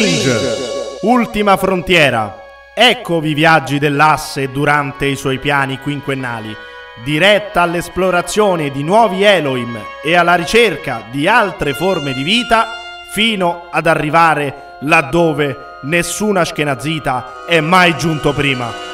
Fringe, ultima frontiera. Eccovi i viaggi dell'asse durante i suoi piani quinquennali, diretta all'esplorazione di nuovi Elohim e alla ricerca di altre forme di vita, fino ad arrivare laddove nessuna Ashkenazita è mai giunto prima.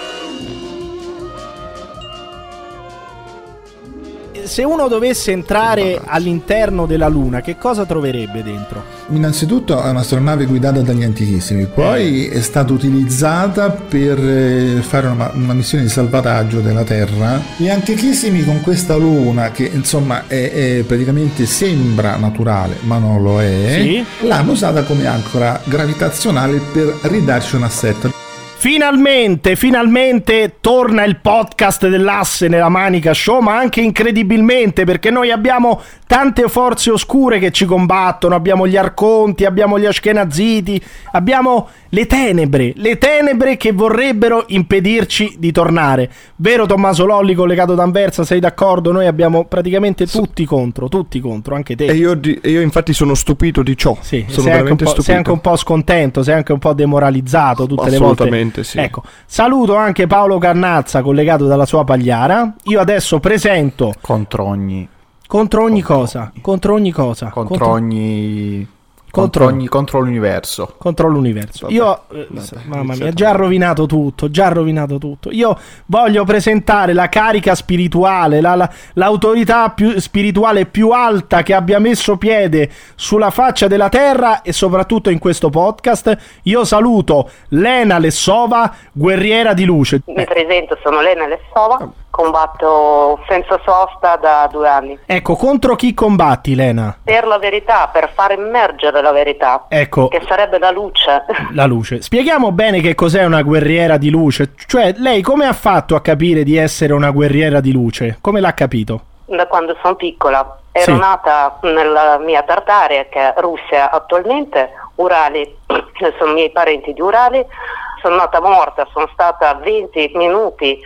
Se uno dovesse entrare all'interno della Luna, che cosa troverebbe dentro? Innanzitutto è un'astronave guidata dagli antichissimi, poi è stata utilizzata per eh, fare una, una missione di salvataggio della Terra. Gli antichissimi con questa Luna, che insomma è, è praticamente sembra naturale, ma non lo è, Sì. l'hanno usata come ancora gravitazionale per ridarci un assetto. Finalmente, finalmente torna il podcast dell'asse nella Manica Show, ma anche incredibilmente perché noi abbiamo tante forze oscure che ci combattono, abbiamo gli arconti, abbiamo gli ashkenaziti, abbiamo le tenebre, le tenebre che vorrebbero impedirci di tornare. Vero Tommaso Lolli collegato da Anversa, sei d'accordo? Noi abbiamo praticamente tutti contro, tutti contro, anche te. E io, io infatti sono stupito di ciò. Sì, sono sei, anche un veramente po', stupito. sei anche un po' scontento, sei anche un po' demoralizzato tutte le volte. Assolutamente sì. Ecco, saluto anche Paolo Carnazza collegato dalla sua pagliara. Io adesso presento contro ogni contro ogni cosa, contro ogni cosa, contro ogni Contro- contro ogni contro l'universo. contro l'universo. Vabbè, Io, eh, vabbè, mamma mia, già rovinato tutto, già rovinato tutto. Io voglio presentare la carica spirituale, la- la- l'autorità più spirituale più alta che abbia messo piede sulla faccia della terra e soprattutto in questo podcast. Io saluto Lena Lessova, guerriera di luce. Mi presento, sono Lena Lessova, combatto senza sosta da due anni. Ecco, contro chi combatti, Lena? Per la verità, per far emergere la verità, Ecco, che sarebbe la luce. la luce. Spieghiamo bene che cos'è una guerriera di luce. Cioè, lei come ha fatto a capire di essere una guerriera di luce? Come l'ha capito? da quando sono piccola. Ero Sì. nata nella mia Tartaria, che è Russia attualmente, Urali, sono miei parenti di Urali, sono nata morta, sono stata 20 minuti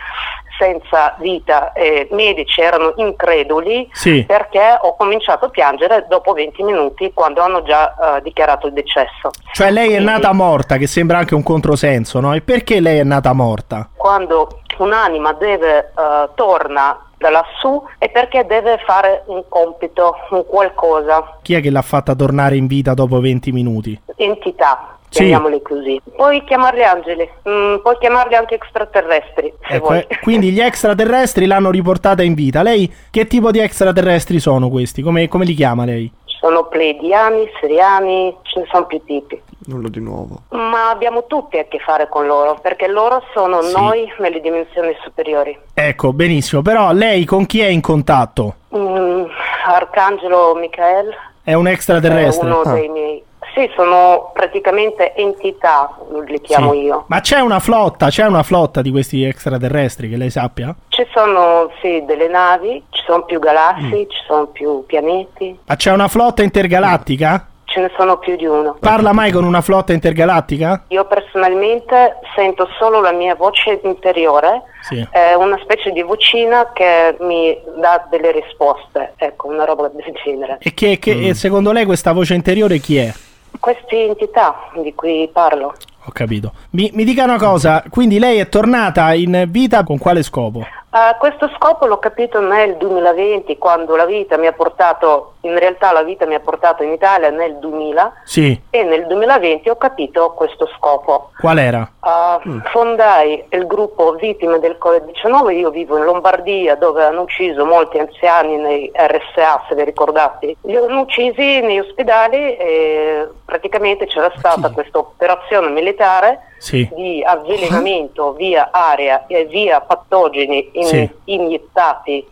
senza vita e i medici erano increduli Sì. perché ho cominciato a piangere dopo 20 minuti quando hanno già eh, dichiarato il decesso. Cioè lei è nata morta, che sembra anche un controsenso, no? E perché lei è nata morta? Quando un'anima deve eh, torna da lassù è perché deve fare un compito, un qualcosa, Chi è che l'ha fatta tornare in vita dopo 20 minuti? entità, Sì. chiamiamoli così. Puoi chiamarli angeli, mm, puoi chiamarli anche extraterrestri, se Ecco, vuoi. eh, quindi gli extraterrestri l'hanno riportata in vita. Lei che tipo di extraterrestri sono questi? Come, come li chiama lei? Sono pleidiani, siriani, ce ne sono più tipi. Nulla di nuovo. Ma abbiamo tutti a che fare con loro, perché loro sono Sì. noi nelle dimensioni superiori. Ecco, benissimo. Però lei con chi è in contatto? Mm, Arcangelo Michael È un è extraterrestre? uno Ah. dei miei... Sì, sono praticamente entità, li chiamo Sì. io. Ma c'è una flotta, c'è una flotta di questi extraterrestri che lei sappia? Ci sono sì delle navi, ci sono più galassie, Mm. ci sono più pianeti, Ma c'è una flotta intergalattica? ce ne sono più di uno. Parla mai con una flotta intergalattica? Io personalmente sento solo la mia voce interiore, Sì. è una specie di vocina che mi dà delle risposte, ecco, una roba del genere. E che, che- e secondo lei questa voce interiore chi è? Queste entità di cui parlo. Ho capito. Mi, mi dica una cosa, quindi lei è tornata in vita con quale scopo? A questo scopo l'ho capito nel 2020, quando la vita mi ha portato, in realtà la vita mi ha portato in Italia nel 2000 Sì, e nel 2020 ho capito questo scopo. qual era? Uh, Fondai il gruppo Vittime del Covid-19, io vivo in Lombardia dove hanno ucciso molti anziani nei RSA, se vi ricordate. Li hanno uccisi negli ospedali e praticamente c'era stata questa operazione militare Sì. di avvelenamento via aria e via patogeni in- Sì. iniettati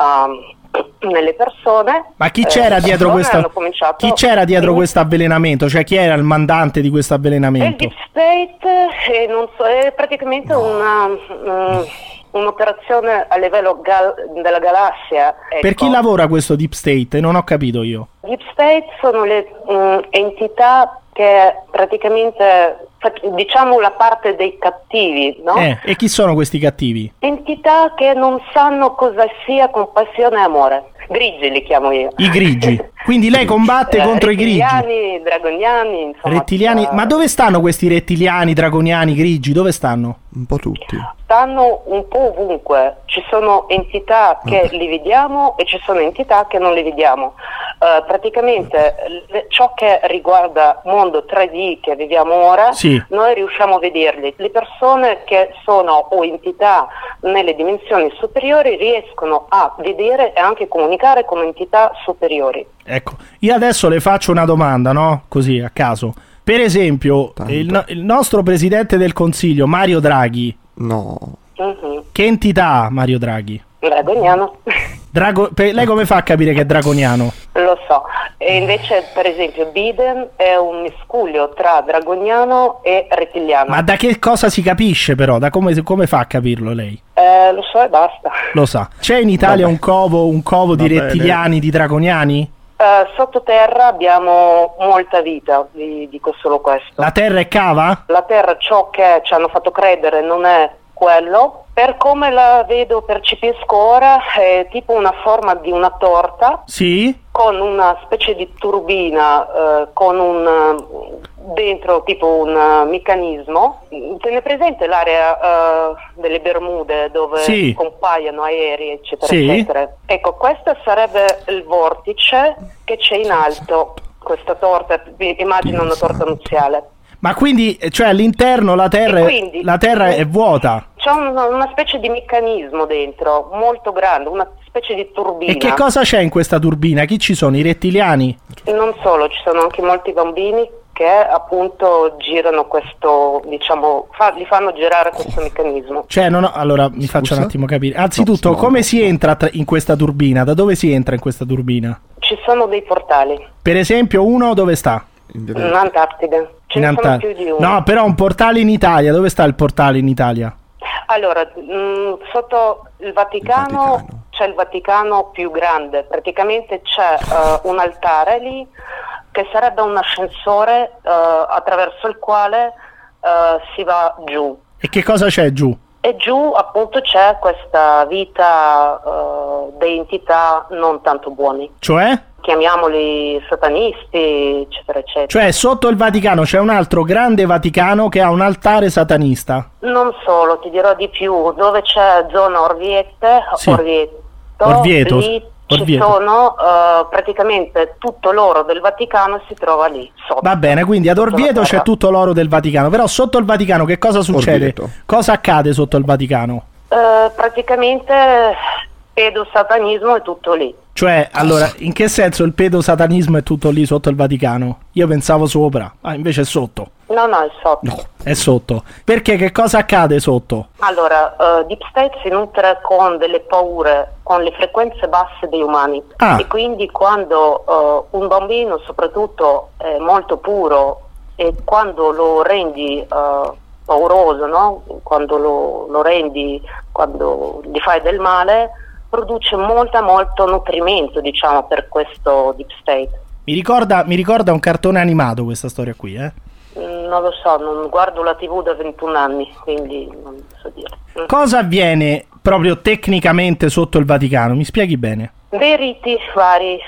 um, nelle persone. Ma chi Eh, c'era le dietro questa Chi c'era dietro Mm. questo avvelenamento? Cioè chi era il mandante di questo È il avvelenamento? Deep State e non so, è praticamente una, mm, un'operazione a livello gal- della galassia. ecco. Per chi lavora questo Deep State? Non ho capito io. Deep State sono le mm, entità che praticamente diciamo la parte dei cattivi, no? Eh, e chi sono questi cattivi? Entità che non sanno cosa sia compassione e amore. Grigi li chiamo io. I grigi. Quindi lei combatte Eh, contro i grigi. rettiliani, dragoniani, insomma. Rettiliani, ma dove stanno questi rettiliani, dragoniani, grigi? Dove stanno? Un po' tutti. Stanno un po' ovunque, ci sono entità che li vediamo e ci sono entità che non li vediamo. Eh, praticamente le- ciò che riguarda mondo 3D che viviamo ora, Sì. noi riusciamo a vederli. Le persone che sono o entità nelle dimensioni superiori riescono a vedere e anche comunicare con entità superiori. Ecco, io adesso le faccio una domanda, no? Così, a caso. Per esempio, il, no- il nostro presidente del Consiglio, Mario Draghi, No. Mhm. che entità ha Mario Draghi? Dragoniano. Drago- per- lei come fa a capire che è dragoniano? Lo so, e invece per esempio Biden è un miscuglio tra dragoniano e rettiliano. Ma da che cosa si capisce però? Da come, come fa a capirlo lei? Eh, lo so e basta. Lo sa. C'è in Italia un covo, un covo di rettiliani, di dragoniani? Eh, sottoterra abbiamo molta vita, vi dico solo questo. La terra è cava? La Terra ciò che ci hanno fatto credere non è quello, per come la vedo, percepisco ora, è tipo una forma di una torta Sì? con una specie di turbina, eh, con un dentro tipo un eh, meccanismo. Tiene presente l'area eh, delle Bermude dove Sì. compaiono aerei, eccetera, Sì. eccetera. Ecco, questo sarebbe il vortice che c'è in alto. Questa torta, immagino una torta nuziale. Ma quindi, cioè all'interno la terra, è- quindi- la terra è vuota. C'è una, una specie di meccanismo dentro, molto grande, una specie di turbina. E che cosa c'è in questa turbina? Chi ci sono? I rettiliani? Non solo, ci sono anche molti bambini che appunto girano questo, diciamo, fa- li fanno girare questo meccanismo. Cioè, non ho- allora mi faccio un attimo capire. Anzitutto, No, no, come no, si entra tra- in questa turbina? Da dove si entra in questa turbina? Ci sono dei portali Per esempio, uno dove sta? In Antartide, ce in ne sono Antar- più di uno. No, però un portale in Italia. Dove sta il portale in Italia? Allora, mh, sotto il Vaticano, Il Vaticano. C'è il Vaticano più grande, praticamente c'è eh, un altare lì che sarebbe un ascensore eh, attraverso il quale eh, si va giù. E che cosa c'è giù? E giù appunto c'è questa vita di entità non tanto buoni, Cioè? chiamiamoli satanisti, eccetera, eccetera. Cioè, sotto il Vaticano c'è un altro grande Vaticano che ha un altare satanista. Non solo, ti dirò di più, dove c'è zona Orviette, Sì. Orvieto, Orvieto, lì Orvieto. ci sono eh, praticamente tutto l'oro del Vaticano si trova lì sotto. Va bene, quindi ad Orvieto c'è tutto l'oro del Vaticano. Però sotto il Vaticano che cosa succede? Orvieto. Cosa accade sotto il Vaticano? Eh, praticamente pedosatanismo è tutto lì. Cioè, allora, in che senso il pedosatanismo è tutto lì sotto il Vaticano? Io pensavo sopra, ah, invece è sotto. No, no, è sotto. È sotto. Perché che cosa accade sotto? Allora, eh, Deep State si nutre con delle paure, con le frequenze basse dei umani Ah. e quindi quando eh, un bambino soprattutto è molto puro e quando lo rendi eh, pauroso, no? quando lo, lo rendi, quando gli fai del male, produce molta, molto nutrimento diciamo per questo Deep State. Mi ricorda, mi ricorda un cartone animato questa storia qui, eh? Mm, Non lo so, non guardo la tv da 21 anni, quindi non so dire. Mm. Cosa avviene proprio tecnicamente sotto il Vaticano? Mi spieghi bene? Dei riti vari,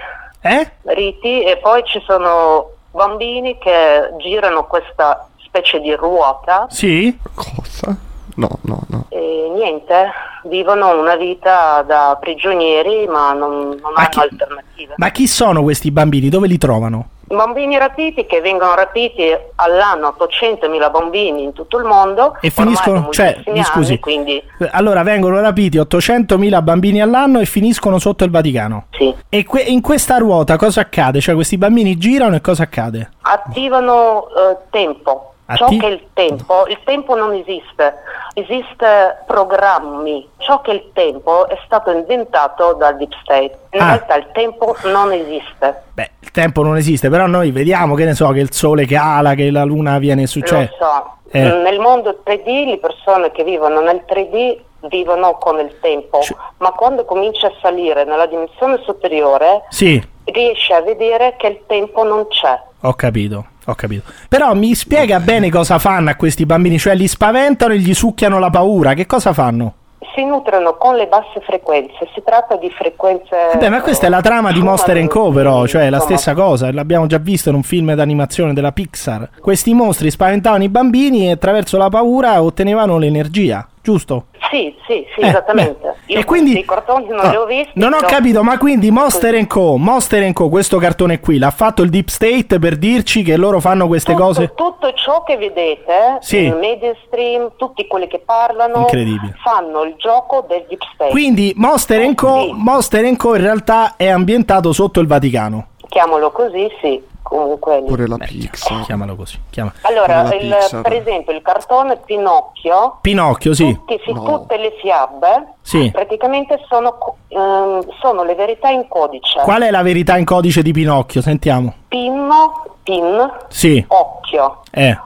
Eh? riti e poi ci sono bambini che girano questa specie di ruota Sì? Cosa? No, no, no. e niente, vivono una vita da prigionieri ma non, non Ma hanno chi- alternative. Ma chi sono questi bambini? Dove li trovano? Bambini rapiti che vengono rapiti all'anno 800.000 bambini in tutto il mondo E finiscono, cioè, mi scusi, anni, quindi allora vengono rapiti 800.000 bambini all'anno e finiscono sotto il Vaticano. sì. E que- in questa ruota cosa accade? Cioè questi bambini girano e cosa accade? attivano eh, tempo. Ciò che è il tempo, il tempo non esiste, esiste programmi. Ciò che è il tempo è stato inventato dal Deep State. In Ah. realtà il tempo non esiste. Beh, il tempo non esiste, però noi vediamo che ne so, che il sole cala, che la luna viene su... Cioè, Lo so. eh. Nel mondo 3D le persone che vivono nel 3D vivono con il tempo, Cioè- ma quando comincia a salire nella dimensione superiore Sì, riesce a vedere che il tempo non c'è. ho capito. Ho capito. Però mi spiega bene cosa fanno a questi bambini, cioè li spaventano e gli succhiano la paura. Che cosa fanno? Si nutrono con le basse frequenze, si tratta di frequenze... Beh, ma questa è la trama di Monster Co, però, cioè è la stessa cosa, l'abbiamo già visto in un film d'animazione della Pixar. Questi mostri spaventavano i bambini e attraverso la paura ottenevano l'energia, giusto? Sì, sì, sì, Eh, esattamente. beh. Io e quindi cartoni non Ah, li ho visti. Non ho però- capito, ma quindi Monster Co, Monster Co, questo cartone qui l'ha fatto il Deep State per dirci che loro fanno queste tutto, cose? tutto ciò che vedete, Sì. il mainstream, tutti quelli che parlano, fanno il gioco del deep state. Quindi Monster Co. Monster Co in realtà è ambientato sotto il Vaticano. Chiamalo così, sì. Comunque. Pure la Pixar. Chiamalo così. Chiama. Allora, il- per esempio, il cartone Pinocchio, Pinocchio, sì. tutti- No. tutte le fiabe, Sì. praticamente sono, ehm, sono le verità in codice. Qual è la verità in codice di Pinocchio? Sentiamo. Pinno, pin, Sì, occhio. eh.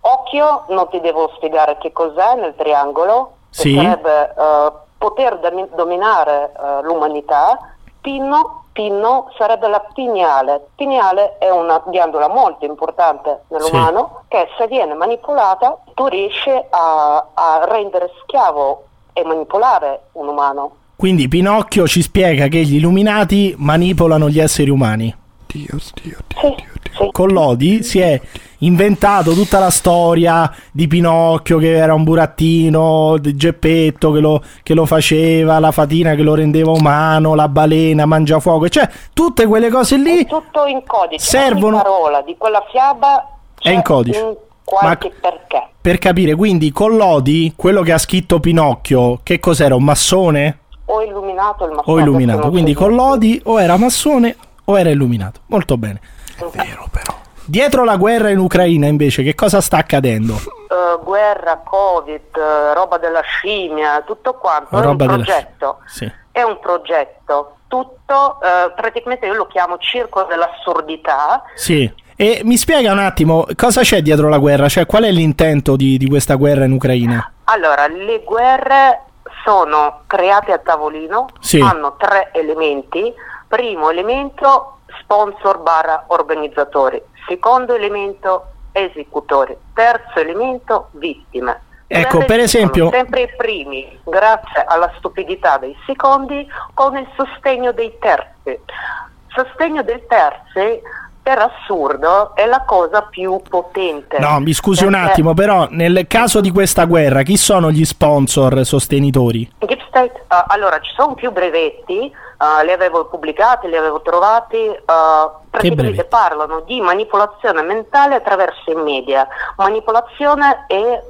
Occhio, non ti devo spiegare che cos'è nel triangolo, Sì. sarebbe eh, poter domi- dominare eh, l'umanità. Pinno, pinno sarebbe la pineale. Pineale è una ghiandola molto importante nell'umano che se viene manipolata tu riesci a, a rendere schiavo e manipolare un umano. Quindi Pinocchio ci spiega che gli illuminati manipolano gli esseri umani. Dio, Dio, Dio, Sì, Dio, Dio. sì. Con Lodi si è inventato tutta la storia di Pinocchio che era un burattino, di Geppetto che lo, che lo faceva, la fatina che lo rendeva umano, la balena, mangiafuoco, cioè tutte quelle cose lì È tutto in codice. servono- Ogni parola di quella fiaba È in codice. un qualche Ma- perché. per capire. Quindi con Lodi, quello che ha scritto Pinocchio, che cos'era? Un massone? O illuminato il massone. O illuminato. Quindi con. Lodi o era massone o era illuminato. Molto bene. Vero però. Dietro la guerra in Ucraina invece che cosa sta accadendo? Eh, guerra, covid, eh, roba della scimmia, tutto quanto. Roba è un progetto. Sì. È un progetto. Tutto, eh, praticamente io lo chiamo circo dell'assurdità. Sì. E mi spiega un attimo cosa c'è dietro la guerra? Cioè qual è l'intento di, di questa guerra in Ucraina? Allora, le guerre sono create a tavolino, Sì. hanno tre elementi. Primo elemento, sponsor barra organizzatori. Secondo elemento, esecutori. Terzo elemento, vittime. Ecco, per esempio- sempre i primi, grazie alla stupidità dei secondi, con il sostegno dei terzi. Sostegno dei terzi, per assurdo, è la cosa più potente. No, mi scusi un Perché- attimo, però nel caso di questa guerra chi sono gli sponsor sostenitori? Deep State, eh, allora ci sono più brevetti, eh, li avevo pubblicati, li avevo trovati, eh, praticamente parlano di manipolazione mentale attraverso i media, manipolazione e eh,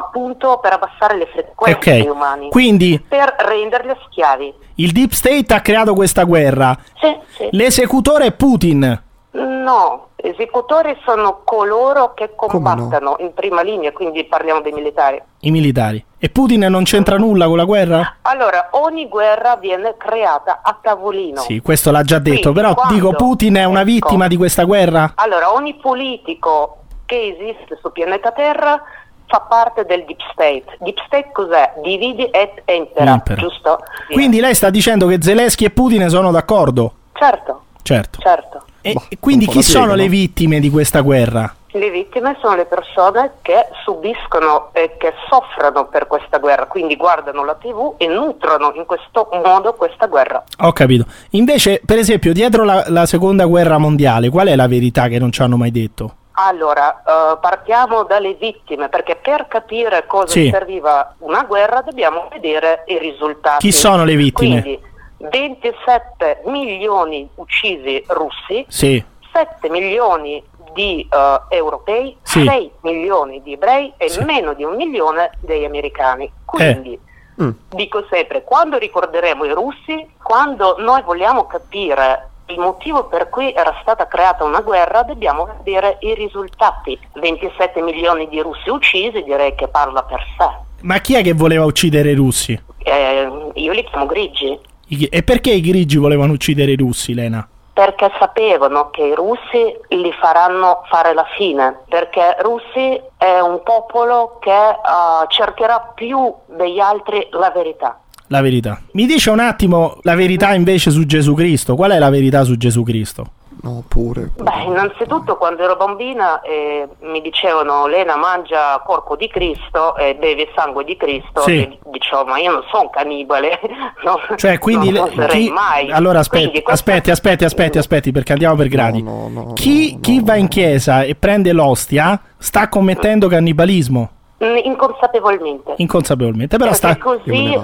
appunto per abbassare le frequenze degli Ok, umani, quindi per renderli schiavi. il Deep State ha creato questa guerra. Sì, sì. L'esecutore è Putin. No, esecutori sono coloro che Come no? combattono in prima linea, quindi parliamo dei militari. I militari. E Putin non c'entra nulla con la guerra? Allora, ogni guerra viene creata a tavolino. Sì, questo l'ha già detto, Quindi, però dico Putin è una ecco. vittima di questa guerra? Allora, ogni politico che esiste sul pianeta Terra fa parte del Deep State. Deep State cos'è? Dividi et impera, Impera. giusto? Quindi lei sta dicendo che Zelensky e Putin sono d'accordo? Certo, Certo. certo. E Boh, e quindi chi piega, sono le no? vittime di questa guerra? Le vittime sono le persone che subiscono e che soffrono per questa guerra, quindi guardano la TV e nutrono in questo modo questa guerra. Ho capito. Invece, per esempio, dietro la, la seconda guerra mondiale, qual è la verità che non ci hanno mai detto? Allora, eh, partiamo dalle vittime, perché per capire cosa Sì. serviva una guerra dobbiamo vedere i risultati. Chi sono le vittime? Quindi 27 milioni uccisi russi, Sì, 7 milioni di eh, europei, Sì. 6 milioni di ebrei e Sì. meno di un milione degli americani. Quindi, Mm. dico sempre, quando ricorderemo i russi, quando noi vogliamo capire il motivo per cui era stata creata una guerra, dobbiamo vedere i risultati. 27 milioni di russi uccisi direi che parla per sé. ma chi è che voleva uccidere i russi? Eh, io li chiamo grigi. E perché i grigi volevano uccidere i russi, Lena? Perché sapevano che i russi li faranno fare la fine, perché i russi è un popolo che eh, cercherà più degli altri la verità. La verità. Mi dice un attimo la verità invece su Gesù Cristo. Qual è la verità su Gesù Cristo? No, pure. pure. Beh, innanzitutto quando ero bambina eh, mi dicevano Lena mangia corpo di Cristo e bevi sangue di Cristo Sì. e dicevo ma io non sono cannibale, no, Cioè, quindi non chi- mai. Allora aspetti, Quindi questo- aspetti, aspetti, aspetti, aspetti, perché andiamo per gradi. No, no, no, chi no, chi va in chiesa e prende l'ostia sta commettendo cannibalismo inconsapevolmente. inconsapevolmente, però Perché sta così eh,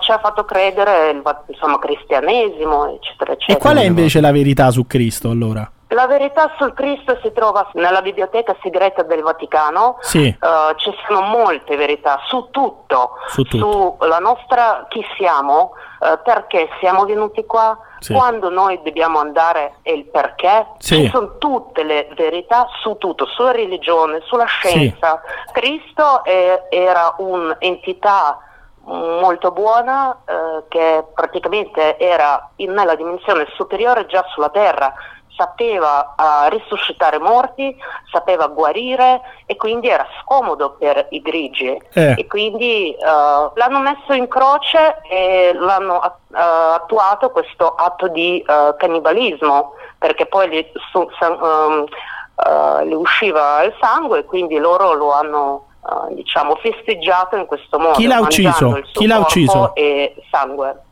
ci ha fatto credere il insomma cristianesimo, eccetera, eccetera. E qual è invece la verità su Cristo allora? La verità sul Cristo si trova nella biblioteca segreta del Vaticano. Sì. Eh, ci sono molte verità su tutto, Su tutto. sulla nostra chi siamo, eh, perché siamo venuti qua, Sì. quando noi dobbiamo andare e il perché. Sì. Ci sono tutte le verità su tutto, sulla religione, sulla scienza. Cristo è- era un'entità molto buona eh, che praticamente era in- nella dimensione superiore già sulla terra sapeva eh, risuscitare morti, sapeva guarire e quindi era scomodo per i grigi Eh. e quindi eh, l'hanno messo in croce e l'hanno eh, attuato questo atto di cannibalismo perché poi gli, su- eh, gli usciva il sangue e quindi loro lo hanno diciamo festeggiato in questo modo Chi l'ha ucciso? il suo Chi l'ha ucciso? e sangue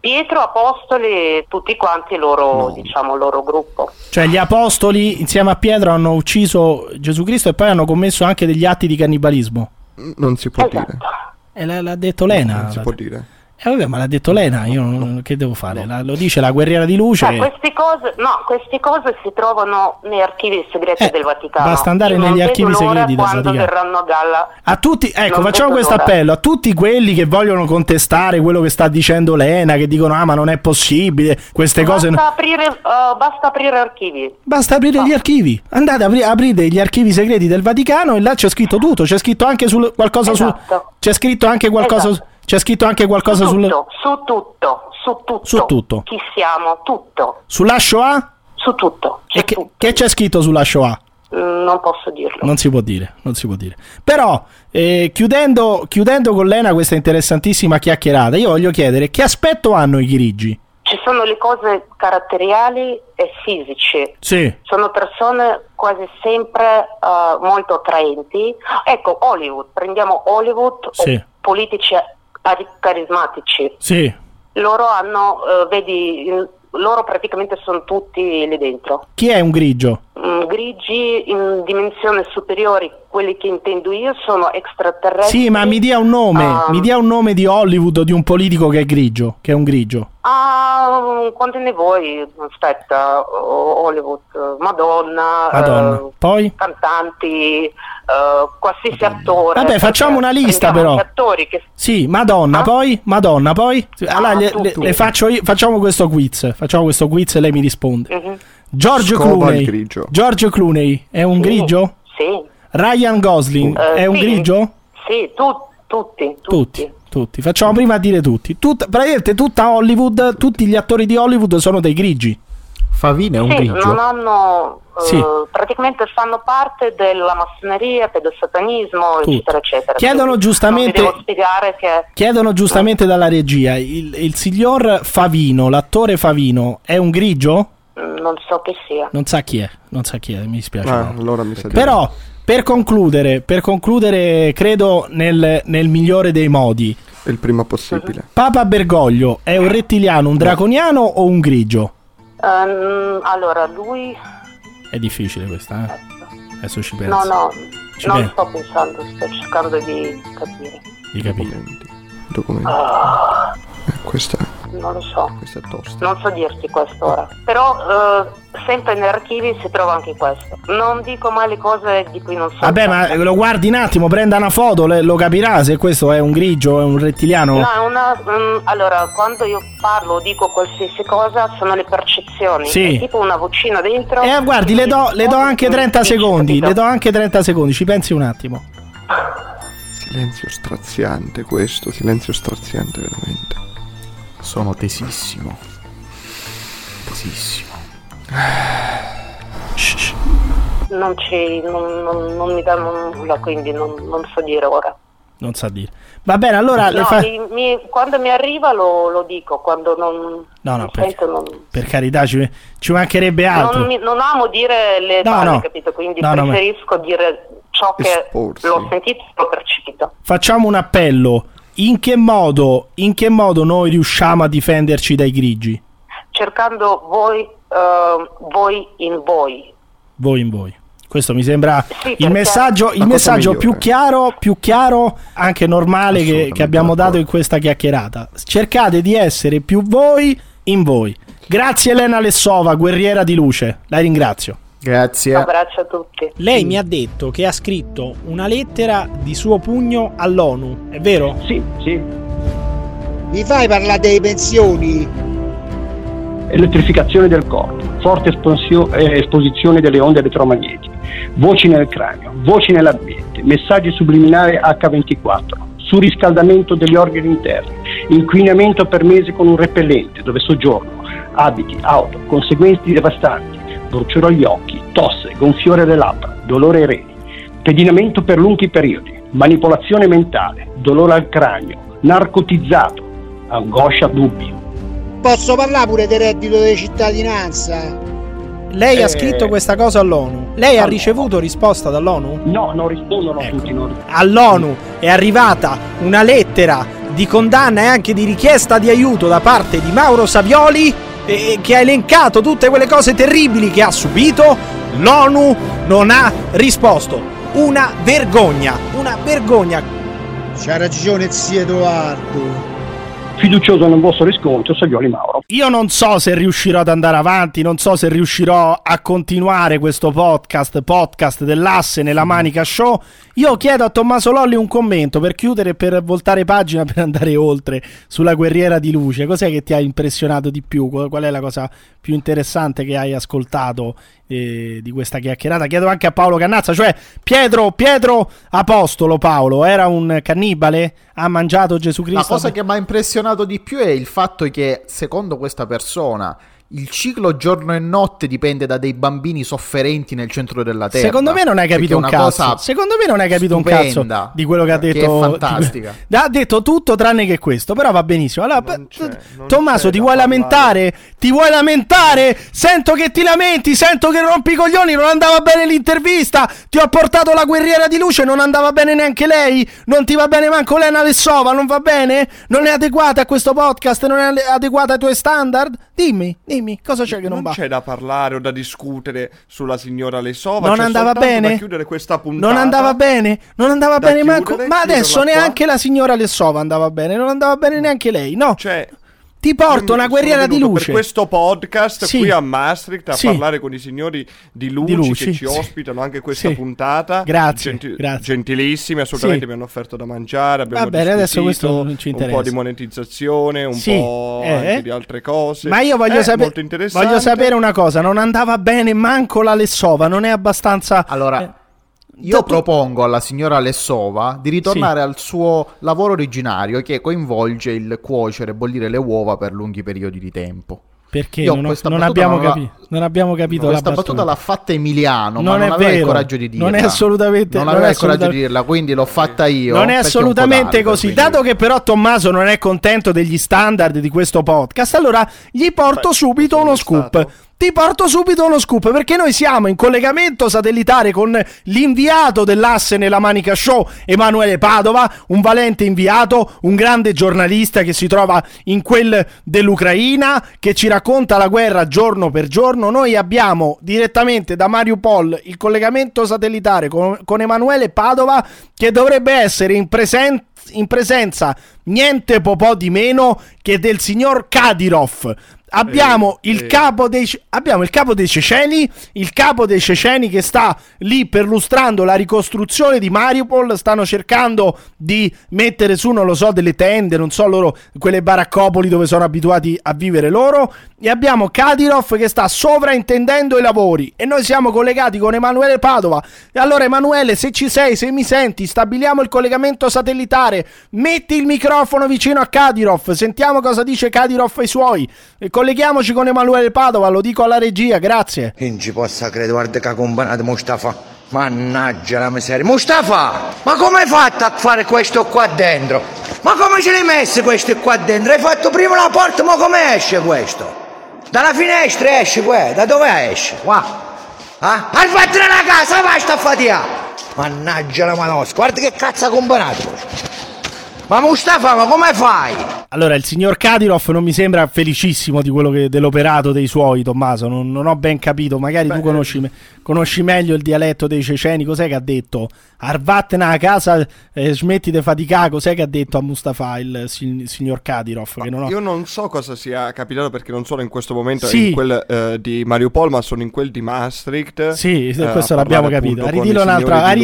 Pietro, Apostoli, tutti quanti il loro, No. diciamo, loro gruppo. Cioè gli apostoli insieme a Pietro hanno ucciso Gesù Cristo e poi hanno commesso anche degli atti di cannibalismo. Non si può Esatto. dire. E l'ha, l'ha detto Lena. Non si può dire. Eh vabbè, ma l'ha detto Lena, io non- che devo fare? La- lo dice la guerriera di luce. Cioè, queste cose, no, queste cose si trovano negli archivi segreti Eh, del Vaticano. basta andare Io negli archivi segreti del Vaticano. verranno a galla. A tutti, ecco, Non facciamo questo appello a tutti quelli che vogliono contestare quello che sta dicendo Lena, che dicono ah ma non è possibile, queste cose... Basta no-". aprire, eh, basta aprire archivi. Basta aprire gli archivi, andate apri- aprite gli archivi segreti del Vaticano e là c'è scritto tutto, c'è scritto anche sul qualcosa Esatto. sul... C'è scritto anche qualcosa... Esatto. C'è scritto anche qualcosa su sul... tutto, su tutto, su tutto. Su tutto. Chi siamo, tutto, Sulla Shoah? su tutto. C'è E che, tutto. che c'è scritto sulla Shoah? Mm, Non posso dirlo. Non si può dire, non si può dire. Però, eh, chiudendo, chiudendo con Lena questa interessantissima chiacchierata, io voglio chiedere che aspetto hanno i chirigi? Ci sono le cose caratteriali e fisici. Sì. Sono persone quasi sempre eh, molto attraenti. Ecco, Hollywood, prendiamo Hollywood Sì. politici carismatici. Sì. Loro hanno, eh, vedi, loro praticamente sono tutti lì dentro. Chi è un grigio? Mm, grigi in dimensioni superiori, quelli che intendo io, sono extraterrestri. Sì, ma mi dia un nome, Ah. mi dia un nome di Hollywood o di un politico che è grigio, che è un grigio. Ah, quante ne vuoi? Aspetta, Hollywood, Madonna, Madonna. eh, Poi? cantanti, eh, qualsiasi attore. Vabbè, facciamo una lista, però. attori che Sì, Madonna, Ah? poi? Madonna, poi? Allora, le, tu, le- tu. le faccio io, facciamo questo quiz, facciamo questo quiz e lei mi risponde. Mhm. Il Clooney. George Clooney è un Sì, grigio? Sì. Ryan Gosling Eh, è un sì. grigio? Sì, tu- tutti, tutti. Tutti, tutti. Facciamo prima a dire tutti. Tut- praticamente tutta Hollywood, tutti gli attori di Hollywood sono dei grigi. Favino è un Sì, grigio. non hanno, eh, Sì. praticamente fanno parte della massoneria, pedosatanismo, Tutti. eccetera, eccetera. Chiedono giustamente- che Chiedono giustamente dalla regia, il, il signor Favino, l'attore Favino, è un grigio? Non so che sia. Non sa chi è, non sa chi è, mi dispiace. Ah, no. allora mi sa Però, per concludere, per concludere, credo nel, nel migliore dei modi, il prima possibile. Papa Bergoglio è un rettiliano, un draconiano o un grigio? Ehm, allora, lui... È difficile questa, eh? Adesso ci penso. No, no, Ci non penso. sto pensando, sto cercando di capire. Di capire. Documenti. Documenti. Ah, Eh, questa, non lo so. questa è tosta. Non so dirti questo ora. Però eh, sempre negli archivi si trova anche questo. Non dico mai le cose di cui non so. Vabbè, ma lo guardi un attimo, prenda una foto, lo capirà se questo è un grigio, è un rettiliano. No, è una, mm, allora, quando io parlo o dico qualsiasi cosa, sono le percezioni. Sì. È tipo una vocina dentro. Eh, guardi, le do, le do anche 30 Dici, secondi, capito? le do anche 30 secondi, ci pensi un attimo. Silenzio straziante questo, silenzio straziante veramente. Sono tesissimo. Tesissimo. Non, ci, non, non- non mi danno nulla, quindi non, non so dire ora. Non sa dire. Va bene, allora le No, fa- mi- mi- quando mi arriva lo, lo dico, quando non, No, no, per, sento non, per carità, ci, ci mancherebbe altro. non, mi- non amo dire le No, parole, no. capito? Quindi No, no, ma- preferisco dire ciò che Esporsi. l'ho sentito e l'ho percepito. Facciamo un appello. In che modo, in che modo noi riusciamo a difenderci dai grigi? Cercando voi, eh, voi in voi. Voi in voi. Questo mi sembra Sì, il messaggio, il messaggio più chiaro, più chiaro, anche normale che, che abbiamo dato in questa chiacchierata. Cercate di essere più voi in voi. Grazie Elena Lessova, guerriera di luce. La ringrazio. Grazie. Abbraccio a tutti. Lei mi ha detto che ha scritto una lettera di suo pugno all'ONU, è vero? Sì, sì. Mi fai parlare delle pensioni? Elettrificazione del corpo, forte esponsio- eh, esposizione delle onde elettromagnetiche, voci nel cranio, voci nell'ambiente, messaggi subliminali H24, surriscaldamento degli organi interni, inquinamento per mesi con un repellente dove soggiorno, abiti, auto, conseguenze devastanti, bruciore agli occhi, tosse, gonfiore alle labbra, dolore ai reni, pedinamento per lunghi periodi, manipolazione mentale, dolore al cranio, narcotizzato, angoscia, dubbi. Posso parlare pure del reddito di cittadinanza? Lei ha Eh, scritto questa cosa all'ONU. Lei ha ricevuto risposta dall'ONU? No, non rispondono Ecco. tutti. Non... all'ONU è arrivata una lettera di condanna e anche di richiesta di aiuto da parte di Mauro Savioli eh, che ha elencato tutte quelle cose terribili che ha subito. L'ONU non ha risposto. Una vergogna, una vergogna. C'ha ragione zio Edoardo. Fiducioso nel vostro riscontro, Savioli Mauro. Io non so se riuscirò ad andare avanti, non so se riuscirò a continuare questo podcast, podcast dell'asse nella manica show. Io chiedo a Tommaso Lolli un commento per chiudere e per voltare pagina per andare oltre sulla guerriera di luce. Cos'è che ti ha impressionato di più? Qual qual è la cosa più interessante che hai ascoltato eh, di questa chiacchierata? Chiedo anche a Paolo Cannazza, cioè Pietro, Pietro Apostolo Paolo, era un cannibale? Ha mangiato Gesù Cristo? La cosa che mi ha impressionato di più è il fatto che, secondo questa persona, il ciclo giorno e notte dipende da dei bambini sofferenti nel centro della Terra. Secondo me non hai capito un cazzo. cosa Secondo me non hai capito un stupenda, cazzo di quello che ha che è detto. fantastica. di Ha detto tutto tranne che questo, però va benissimo. Allora, Non c'è, non Tommaso, c'è ti vuoi parlare. lamentare? Ti vuoi lamentare? Sento che ti lamenti, sento che rompi i coglioni, non andava bene l'intervista. Ti ho portato la guerriera di luce, non andava bene neanche lei. Non ti va bene manco Lena Lessova, non va bene? Non è adeguata a questo podcast, non è ade- adeguata ai tuoi standard? Dimmi, dimmi, cosa c'è che non, Non va? c'è da parlare o da discutere sulla signora Lesova. non c'è andava bene? Chiudere questa puntata. Non andava bene, non andava Da bene manco. chiudere, Ma adesso chiuderla qua. neanche la signora Lessova andava bene, non andava bene neanche lei. No, Cioè, ti porto una guerriera di luce. Per questo podcast Sì. qui a Maastricht a Sì. parlare con i signori di Luci, Di Luci, che ci sì. ospitano anche questa Sì. puntata. Grazie, grazie. Gentilissimi, assolutamente Sì. mi hanno offerto da mangiare. Abbiamo Va bene, adesso questo non ci Un po' interessa. di monetizzazione, un Sì, po' eh, anche eh. di altre cose. Ma io voglio, Eh, sape- voglio sapere una cosa: non andava bene manco la Lessova, non è abbastanza. Allora, eh, io propongo alla signora Lessova di ritornare al suo lavoro originario che coinvolge il cuocere e bollire le uova per lunghi periodi di tempo. Perché Io non, ho- non battuta abbiamo non la- capito. Non abbiamo capito Questa la battuta l'ha fatta Emiliano, ma Non non è aveva il coraggio di dirla. Non è assolutamente- Non non aveva il coraggio di dirla, quindi l'ho fatta io. Non è assolutamente tardi, così. quindi- Dato che però Tommaso non è contento degli standard di questo podcast, allora gli porto Beh, subito uno stato. Ti porto subito uno scoop perché noi siamo in collegamento satellitare con l'inviato dell'asse nella Manica Show, Emanuele Padova, un valente inviato, un grande giornalista che si trova in quel dell'Ucraina, che ci racconta la guerra giorno per giorno. Noi abbiamo direttamente da Mariupol il collegamento satellitare con, con Emanuele Padova che dovrebbe essere in presenza in presenza niente po' di meno che del signor Kadyrov. Abbiamo, Eh, il eh. capo dei, abbiamo il capo dei ceceni, il capo dei ceceni che sta lì perlustrando la ricostruzione di Mariupol, stanno cercando di mettere su, non lo so, delle tende, non so loro, quelle baraccopoli dove sono abituati a vivere loro, e abbiamo Kadyrov che sta sovraintendendo i lavori e noi siamo collegati con Emanuele Padova. E allora Emanuele, se ci sei, se mi senti, stabiliamo il collegamento satellitare, metti il microfono vicino a Kadyrov, sentiamo cosa dice Kadyrov ai suoi. E colleghiamoci con Emanuele Padova, lo dico alla regia, grazie. Non ci possa credere, guarda che ha combinato Mustafa. Mannaggia la miseria. Mustafa, ma come hai fatto a fare questo qua dentro? Ma come ce l'hai messo questo qua dentro? Hai fatto prima la porta, ma come esce questo? Dalla finestra esce qua, da dove esce? Qua. Ah? Hai fatto nella casa, vai sta a fatica. Mannaggia la manosca, guarda che cazzo ha comprato. Ma Mustafa, ma come fai? Allora, il signor Kadyrov non mi sembra felicissimo di quello che, dell'operato dei suoi, Tommaso. Non, non ho ben capito. Magari Beh, tu conosci, conosci, meglio il dialetto dei ceceni. Cos'è che ha detto? Arvatna a casa, eh, smetti di faticare. Cos'è che ha detto a Mustafa il, il signor Kadyrov? Non ho... Io non so cosa sia capitato perché non sono in questo momento sì. in quel eh, di Mariupol, ma sono in quel di Maastricht. Sì, eh, questo l'abbiamo capito. Aridilo un'altra.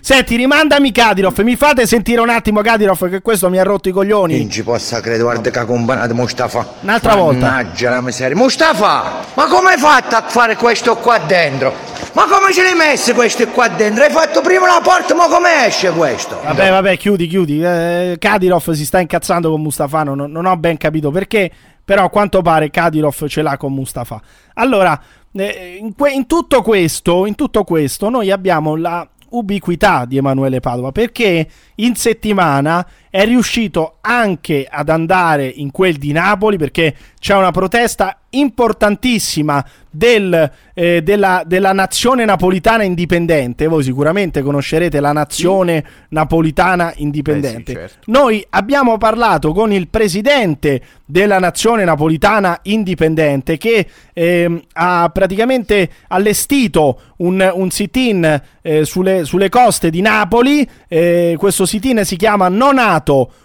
Senti, rimandami Kadyrov. Mi fate sentire un attimo Kadyrov che questo mi ha rotto i coglioni. Non ci possa credere, guarda che ha combinato Mustafa. Un'altra volta. Mannaggia la miseria. Mustafa, ma come hai fatto a fare questo qua dentro? Ma come ce l'hai messo questo qua dentro? Hai fatto prima la porta, ma come esce questo? Vabbè, vabbè, chiudi, chiudi. Eh, Kadyrov si sta incazzando con Mustafa, non, non ho ben capito perché, però a quanto pare Kadyrov ce l'ha con Mustafa. Allora, eh, in, que- in, tutto questo, in tutto questo, noi abbiamo la ubiquità di Emanuele Padova perché in settimana è riuscito anche ad andare in quel di Napoli perché c'è una protesta importantissima del, eh, della, della, nazione napolitana indipendente. Voi sicuramente conoscerete la nazione sì. napolitana indipendente. Beh, sì, certo. Noi abbiamo parlato con il presidente della nazione napolitana indipendente che eh, ha praticamente allestito un, un sit-in eh, sulle, sulle, coste di Napoli. Eh, questo sit-in si chiama Nonato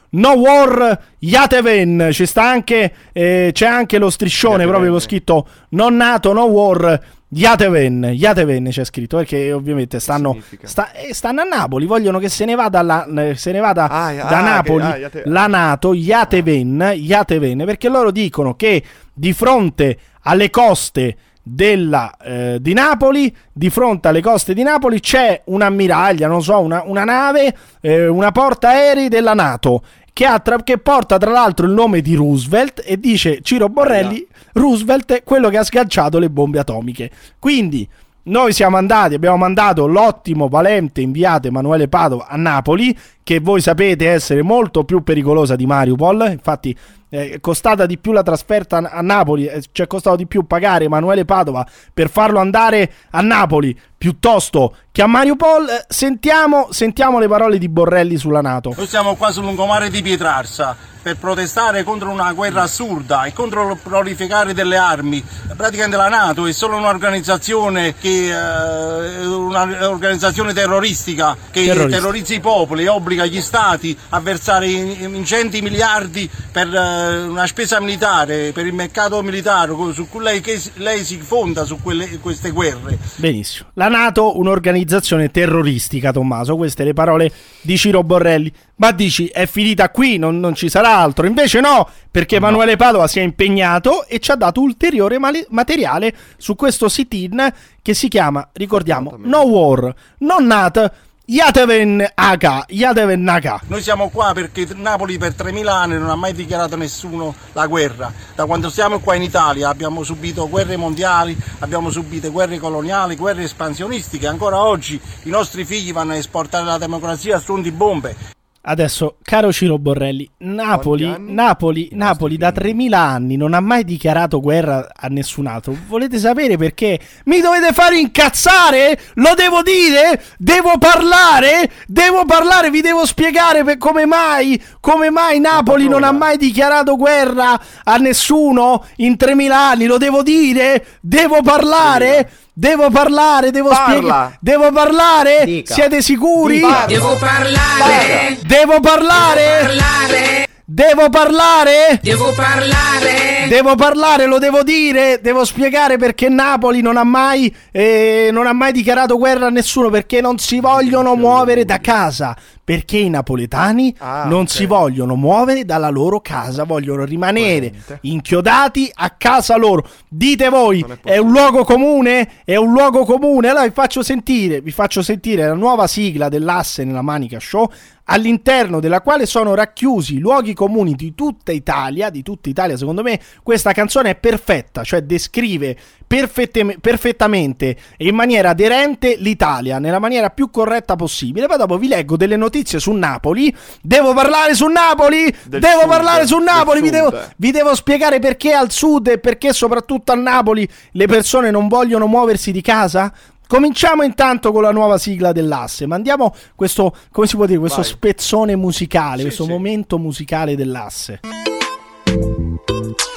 No War Yateven. Ci sta anche, eh, c'è anche lo striscione Yateven. proprio con scritto Non nato, no War. Yateven, Yateven c'è scritto perché ovviamente stanno, sta, eh, stanno, a Napoli, vogliono che se ne vada, la, se ne vada ah, da ah, Napoli che, ah, Yate... la Nato, Yateven, Yateven, perché loro dicono che di fronte alle coste della, eh, di Napoli, di fronte alle coste di Napoli c'è un'ammiraglia, non so, una, una nave, eh, una porta aerei della Nato che, tra- che, porta tra l'altro il nome di Roosevelt e dice Ciro Borrelli, Roosevelt è quello che ha sganciato le bombe atomiche. Quindi noi siamo andati, abbiamo mandato l'ottimo, valente inviato Emanuele Padova a Napoli, che voi sapete essere molto più pericolosa di Mariupol, infatti è costata di più la trasferta a Napoli, ci è costato di più pagare Emanuele Padova per farlo andare a Napoli piuttosto che a Mariupol. Eh, sentiamo, sentiamo le parole di Borrelli sulla Nato. Noi siamo qua sul lungomare di Pietrarsa per protestare contro una guerra assurda e contro il prolificare delle armi. Praticamente la Nato è solo un'organizzazione che eh, un'organizzazione terroristica che Terrorista. terrorizza i popoli e obbliga gli stati a versare ingenti miliardi per eh, una spesa militare, per il mercato militare su cui lei, lei si fonda su quelle, queste guerre. Benissimo. La Nato, un'organizzazione terroristica, Tommaso, queste le parole di Ciro Borrelli. Ma dici, è finita qui, non, non ci sarà altro. Invece no, perché no. Emanuele Padova si è impegnato e ci ha dato ulteriore mali- materiale su questo sit-in che si chiama, ricordiamo, No War, non Nat Yateven Aga, Yateven Aga. Noi siamo qua perché Napoli per 3.000 anni non ha mai dichiarato nessuno la guerra. Da quando siamo qua in Italia abbiamo subito guerre mondiali, abbiamo subito guerre coloniali, guerre espansionistiche. Ancora oggi i nostri figli vanno a esportare la democrazia a suon di bombe. Adesso, caro Ciro Borrelli, Napoli, Napoli, Napoli da 3000 anni non ha mai dichiarato guerra a nessun altro. Volete sapere perché? Mi dovete fare incazzare? Lo devo dire? Devo parlare? Devo parlare? Vi devo spiegare per come mai, come mai Napoli non ha mai dichiarato guerra a nessuno in 3000 anni? Lo devo dire? Devo parlare? Devo parlare, devo spiegare. Devo parlare? Dica. Siete sicuri? Dica. Devo parlare. Devo parlare. Devo parlare. Devo parlare? Devo parlare. Devo parlare, lo devo dire, devo spiegare perché Napoli non ha mai, eh, non ha mai dichiarato guerra a nessuno, perché non si vogliono muovere da casa, perché i napoletani ah, non okay. si vogliono muovere dalla loro casa, vogliono rimanere Coerente. inchiodati a casa loro. Dite voi, è, è, un luogo comune? È un luogo comune? Allora vi faccio sentire, vi faccio sentire la nuova sigla dell'asse nella Manica Show all'interno della quale sono racchiusi i luoghi comuni di tutta Italia, di tutta Italia secondo me questa canzone è perfetta, cioè descrive perfette- perfettamente e in maniera aderente l'Italia nella maniera più corretta possibile. Poi dopo vi leggo delle notizie su Napoli, devo parlare su Napoli, Del devo sud, parlare su Napoli, vi devo, vi devo spiegare perché al sud e perché soprattutto a Napoli le persone non vogliono muoversi di casa. Cominciamo intanto con la nuova sigla dell'asse. Mandiamo questo, come si può dire, questo Vai. spezzone musicale, Sì, questo sì. momento musicale dell'asse.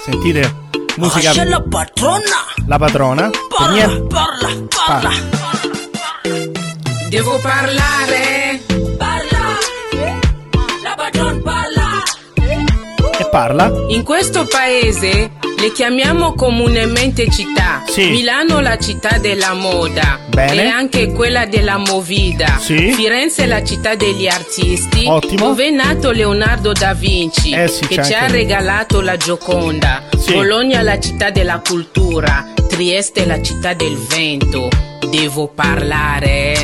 Sentite, musica. Lascia la patrona. La patrona. Parla, niente- parla, parla. Devo parlare. Parla. La patrona parla. E parla. In questo paese le chiamiamo comunemente città. Sì. Milano la città della moda Bene. e anche quella della movida. Sì. Firenze la città degli artisti. Ottimo. Dove è nato Leonardo da Vinci Eh sì, che ci ha anche- regalato la Gioconda. Sì. Bologna la città della cultura. Trieste la città del vento. Devo parlare.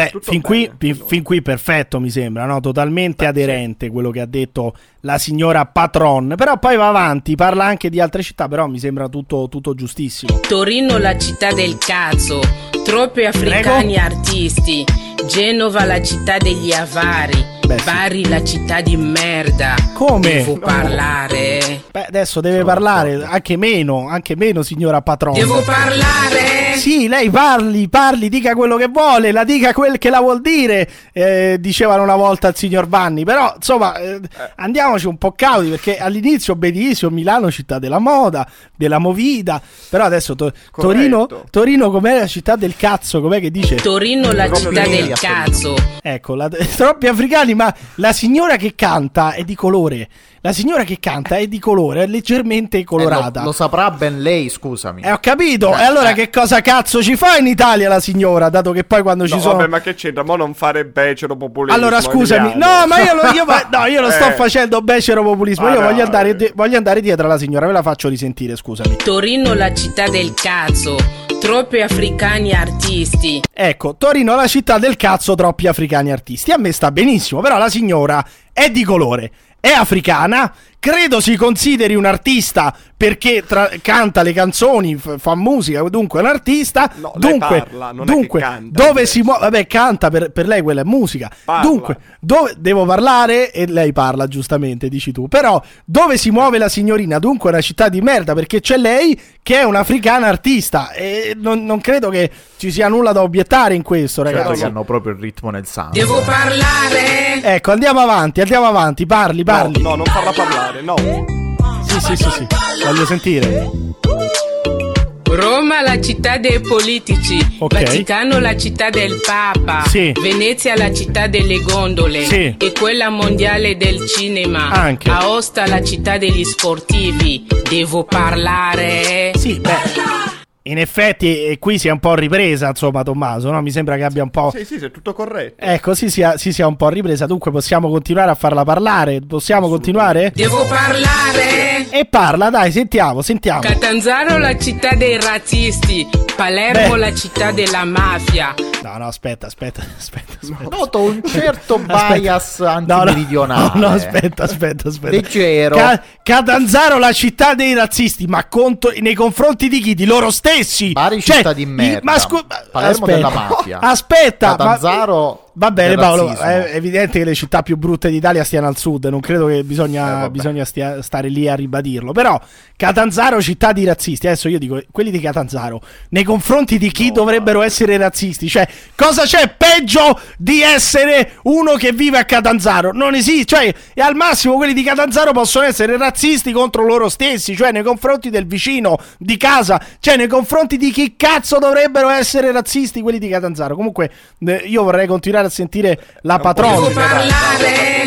Beh, Tutto fin qui, bene, fin, tutto fin qui perfetto mi sembra, no? totalmente aderente quello che ha detto la signora Patron. Però poi va avanti, parla anche di altre città, però mi sembra tutto, tutto giustissimo. Torino la città del cazzo, troppi africani artisti, Genova la città degli avari, Beh, sì. Bari la città di merda. Come? Devo parlare. Beh, adesso deve parlare anche meno, anche meno signora Patron. Devo parlare. Sì, lei parli, parli, dica quello che vuole, la dica quel che la vuol dire, eh, dicevano una volta al signor Vanni. Però, insomma, eh, andiamoci un po' cauti perché all'inizio benissimo Milano città della moda, della movida, però adesso to- Torino, Torino com'è la città del cazzo, com'è che dice? Torino la città del cazzo. Ecco, la- troppi africani, ma la signora che canta è di colore. La signora che canta è di colore, è leggermente colorata. Eh, lo, lo saprà ben lei, scusami. Eh, ho capito. Eh, e allora eh. che cosa cazzo ci fa in Italia la signora? Dato che poi quando ci No, sono. vabbè, ma che c'entra? Mo' non fare becero populismo. Allora scusami, Emiliano. no, ma io lo, io, no, io lo sto Eh. facendo becero populismo. Ma io voglio dai. andare, di- voglio andare dietro alla signora, ve la faccio risentire, scusami. Torino la città del cazzo, troppi africani artisti. Ecco, Torino, la città del cazzo, troppi africani artisti. A me sta benissimo, però la signora è di colore, è africana, credo si consideri un artista perché tra- canta le canzoni, f- fa musica, dunque è un artista. No, lei dunque, parla, non è che dunque canta, dove si muove, vabbè, canta per, per lei quella è musica. Parla. Dunque, dove devo parlare e lei parla giustamente, dici tu. Però dove si muove la signorina? Dunque è una città di merda perché c'è lei che è un'africana artista e non, non credo che ci sia nulla da obiettare in questo, Certo ragazzi. che hanno proprio il ritmo nel sangue. Devo parlare. Ecco, andiamo avanti, andiamo avanti, parli, parli. No, non farla parlare, no. Sì, sì, sì, sì. Voglio sentire. Roma la città dei politici, Ok. Vaticano la città del Papa, Sì. Venezia la città delle gondole Sì. e quella mondiale del cinema, Anche. Aosta la città degli sportivi. Devo parlare. Sì, beh. In effetti, e qui si è un po' ripresa, insomma, Tommaso, no? Mi sembra che abbia un po'. Sì, sì, sì, è tutto corretto. Ecco, si sia, si sia un po' ripresa. Dunque, possiamo continuare a farla parlare? Possiamo continuare? Devo parlare. E parla, dai, sentiamo, sentiamo. Catanzaro la città dei razzisti, Palermo Beh. la città della mafia. No, no, aspetta, aspetta, aspetta. aspetta. Noto un certo bias No, no, antimeridionale. No, no, aspetta, aspetta, aspetta. Leggero. Ca- Catanzaro, la città dei razzisti, ma contro- nei confronti di chi? Di loro stessi. Bari Cioè, città di i- merda. Ma scu- Palermo aspetta. della mafia. Aspetta, ma- Catanzaro Va bene, Paolo. È evidente che le città più brutte d'Italia stiano al sud. Non credo che bisogna, Eh, vabbè. bisogna stia- stare lì a ribadirlo. Però, Catanzaro, città di razzisti. Adesso io dico quelli di Catanzaro nei confronti di chi dovrebbero essere razzisti. Cioè, cosa c'è peggio di essere uno che vive a Catanzaro? Non esiste. Cioè, e al massimo quelli di Catanzaro possono essere razzisti contro loro stessi. Cioè, nei confronti del vicino di casa. Cioè, nei confronti di chi cazzo dovrebbero essere razzisti quelli di Catanzaro. Comunque, eh, io vorrei continuare a sentire la patrona.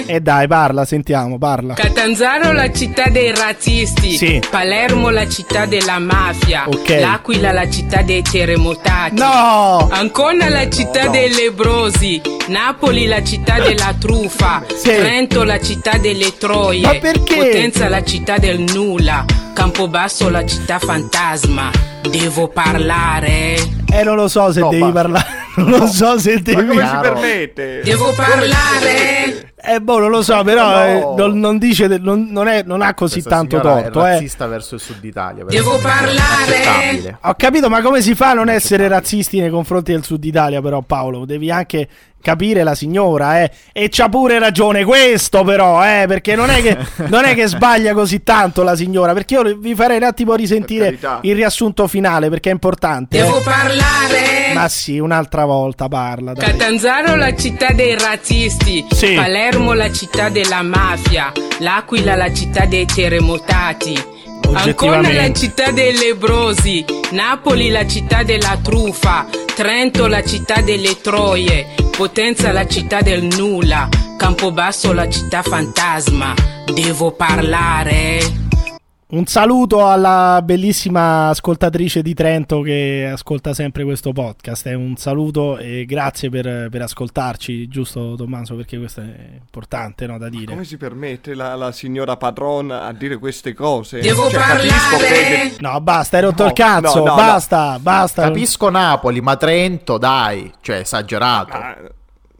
E dai, parla, sentiamo, parla. Catanzaro la città dei razzisti, Sì. Palermo la città della mafia, Ok. L'Aquila la città dei terremotati, No! Ancona la città dei lebrosi, Napoli la città della truffa, Sì. Trento la città delle troie, Ma perché? Potenza la città del nulla, Campobasso la città fantasma. Devo parlare. Eh, non lo so se No, devi ma- parlare. Non lo so se Ma devi. come si permette? Devo parlare. Eh, boh, non lo so, però No. eh, non, non dice, de- non, non è- non ha così Questa tanto torto. È Eh. razzista verso il sud Italia. Devo parlare. Ho capito, ma come si fa a non essere razzisti nei confronti del sud Italia, però, Paolo? Devi anche capire la signora, eh. E c'ha pure ragione questo, però, eh. Perché non è che, non è che sbaglia così tanto la signora. Perché io vi farei un attimo risentire il riassunto finale, perché è importante. Devo eh. parlare. Ma sì, un'altra volta parla. Dai. Catanzaro la città dei razzisti, Sì. Palermo la città della mafia, L'Aquila la città dei terremotati, Ancona la città dei lebrosi, Napoli la città della truffa, Trento la città delle troie, Potenza la città del nulla, Campobasso la città fantasma. Devo parlare? Un saluto alla bellissima ascoltatrice di Trento che ascolta sempre questo podcast. È un saluto e grazie per, per ascoltarci, giusto Tommaso? Perché questo è importante no, da dire. Come si permette la, la signora padrona a dire queste cose? Devo Cioè, che... No, basta, hai rotto No, il cazzo. no, no, basta, basta. Capisco Napoli, ma Trento, dai, cioè esagerato. Ah,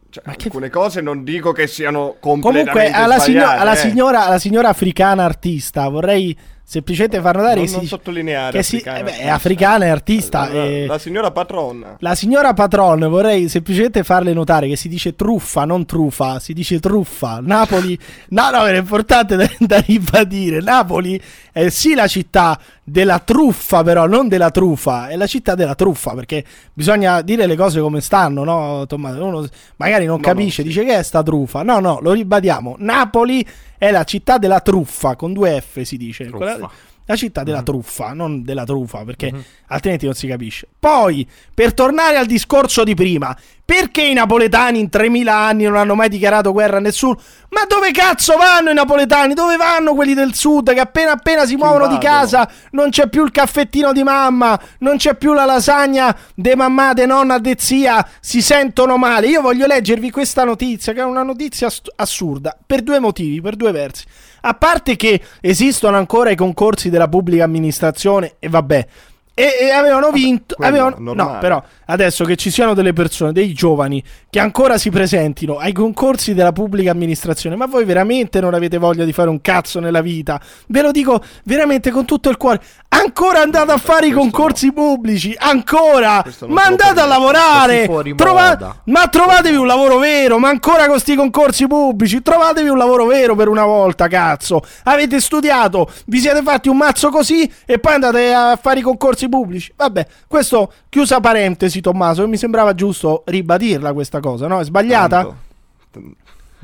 cioè, alcune cose non dico che siano Comunque, completamente alla, signo- sbagliate, alla eh. signora, alla signora africana artista vorrei semplicemente far notare Non, che, si non sottolineare che si- africana, eh beh, è artista. africana, è artista. La, e- la signora patrona. La signora Patron, vorrei semplicemente farle notare che si dice truffa, non truffa, si dice truffa. Napoli, no, no, è importante da, da ribadire. Napoli è sì la città della truffa, però non della truffa, è la città della truffa perché bisogna dire le cose come stanno, no? Tommaso? Uno magari non No, capisce, no, sì. dice che è sta truffa. No, no, lo ribadiamo. Napoli è la città della truffa, con due F si dice. Truffa. Quella- la città della truffa, non della truffa, perché altrimenti non si capisce. Poi, per tornare al discorso di prima, perché i napoletani in 3000 anni non hanno mai dichiarato guerra a nessuno? Ma dove cazzo vanno i napoletani? Dove vanno quelli del sud che appena appena si muovono di casa non c'è più il caffettino di mamma, non c'è più la lasagna de mamma, de nonna, de zia, si sentono male. Io voglio leggervi questa notizia, che è una notizia assurda, per due motivi, per due versi. A parte che esistono ancora i concorsi della pubblica amministrazione e vabbè. E, e avevano vinto. quello avevano- no, però adesso che ci siano delle persone, dei giovani che ancora si presentino ai concorsi della pubblica amministrazione, ma voi veramente non avete voglia di fare un cazzo nella vita? Ve lo dico veramente con tutto il cuore. Ancora andate a fare i questo concorsi pubblici, ancora! Ma andate a lavorare! Trova- ma trovatevi un lavoro vero, ma ancora con sti concorsi pubblici, trovatevi un lavoro vero per una volta, cazzo. Avete studiato, vi siete fatti un mazzo così e poi andate a fare i concorsi pubblici. Vabbè, questo chiusa parentesi, Tommaso, mi sembrava giusto ribadirla questa cosa, no? È sbagliata? Tanto.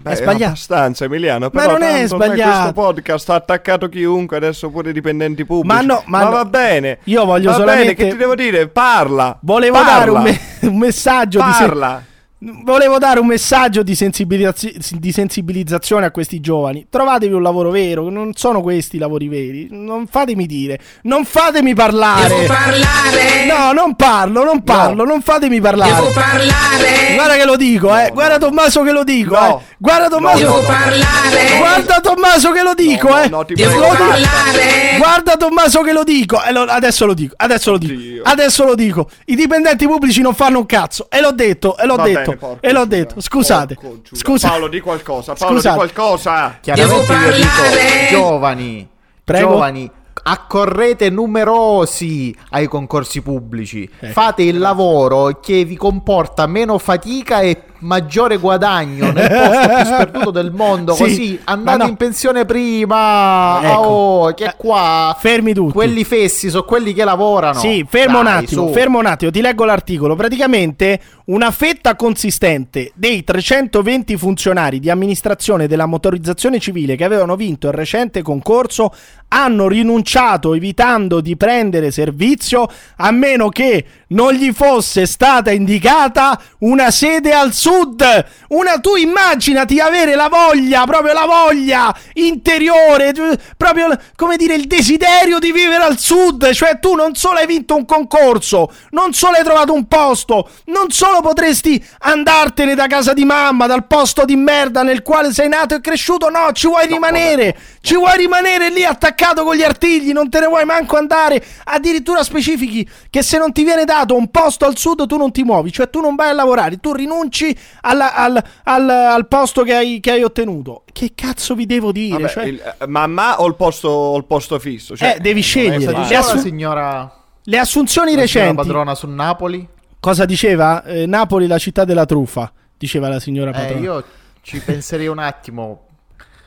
Beh, È sbagliato. abbastanza Emiliano Ma però non è sbagliato. questo podcast ha attaccato chiunque adesso pure i dipendenti pubblici Ma no, ma no. va bene Io voglio va solamente- bene che ti devo dire parla Volevo parla. dare un, me- un messaggio di se- parla Volevo dare un messaggio di, sensibilizza- di sensibilizzazione a questi giovani. Trovatevi un lavoro vero, non sono questi i lavori veri. Non fatemi dire, non fatemi parlare. Devo parlare? No, non parlo, non parlo, non fatemi parlare. Devo parlare? Guarda che lo dico, eh. Guarda Tommaso che lo dico, No. eh. Guarda Tommaso. Devo parlare? Guarda Tommaso che lo dico, no, eh. no, Devo parlare? Guarda Tommaso che lo dico. E lo- adesso lo dico, adesso lo dico. Oddio. Adesso lo dico. I dipendenti pubblici non fanno un cazzo. E l'ho detto, e l'ho Va detto. bene, porco e l'ho detto. Scusate. Porco. Scusate. Paolo di qualcosa Paolo Scusate. di qualcosa Chiaramente io dico, giovani, Prego. giovani, accorrete numerosi ai concorsi pubblici. Ecco. Fate il lavoro che vi comporta meno fatica e maggiore guadagno nel posto più sperduto del mondo. Sì, così andate no. in pensione prima. Ecco. Oh, che qua Fermi tutti. quelli fessi sono quelli che lavorano. Sì, fermo un Dai, attimo, su. fermo un attimo, ti leggo l'articolo. Praticamente una fetta consistente dei 320 funzionari di amministrazione della motorizzazione civile che avevano vinto il recente concorso hanno rinunciato evitando di prendere servizio a meno che non gli fosse stata indicata una sede al sud. Una tu immaginati avere la voglia, proprio la voglia interiore, proprio come dire il desiderio di vivere al sud, cioè tu non solo hai vinto un concorso, non solo hai trovato un posto, non solo potresti andartene da casa di mamma, dal posto di merda nel quale sei nato e cresciuto, no, ci vuoi rimanere, ci vuoi rimanere lì attaccato con gli artigli, non te ne vuoi manco andare, addirittura specifichi che se non ti viene dato un posto al sud tu non ti muovi, cioè tu non vai a lavorare, tu rinunci alla- al, al- al posto che hai, che hai ottenuto. Che cazzo vi devo dire? Vabbè, Cioè, il- eh, mamma o il posto, o il posto fisso? Cioè, Eh, devi è scegliere. Le Diceva assu- la signora, le assunzioni la recenti. padrona su Napoli. Cosa diceva? Eh, Napoli, la città della truffa, diceva la signora Eh, padrona. io ci penserei un attimo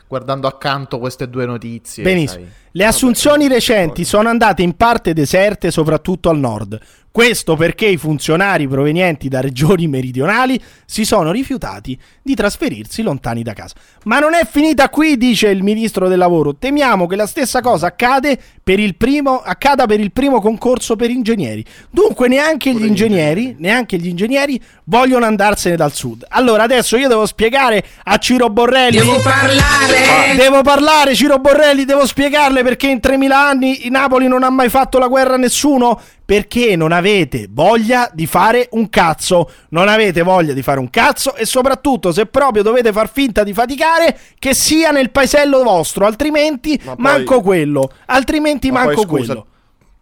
guardando accanto queste due notizie. Benissimo. sai. Le assunzioni recenti sono andate in parte deserte, soprattutto al nord. Questo perché i funzionari provenienti da regioni meridionali si sono rifiutati di trasferirsi lontani da casa. Ma non è finita qui, dice il ministro del lavoro. Temiamo che la stessa cosa accade per il primo, accada per il primo concorso per ingegneri. Dunque neanche gli ingegneri, neanche gli ingegneri vogliono andarsene dal sud. Allora adesso io devo spiegare a Ciro Borrelli Devo parlare. Devo parlare, Ciro Borrelli, devo spiegarle perché in 3000 anni il Napoli non ha mai fatto la guerra a nessuno. Perché non avete voglia di fare un cazzo. Non avete voglia di fare un cazzo e soprattutto se proprio dovete far finta di faticare, che sia nel paesello vostro, altrimenti Ma poi- manco quello. Altrimenti Ma poi, manco scusa, quello.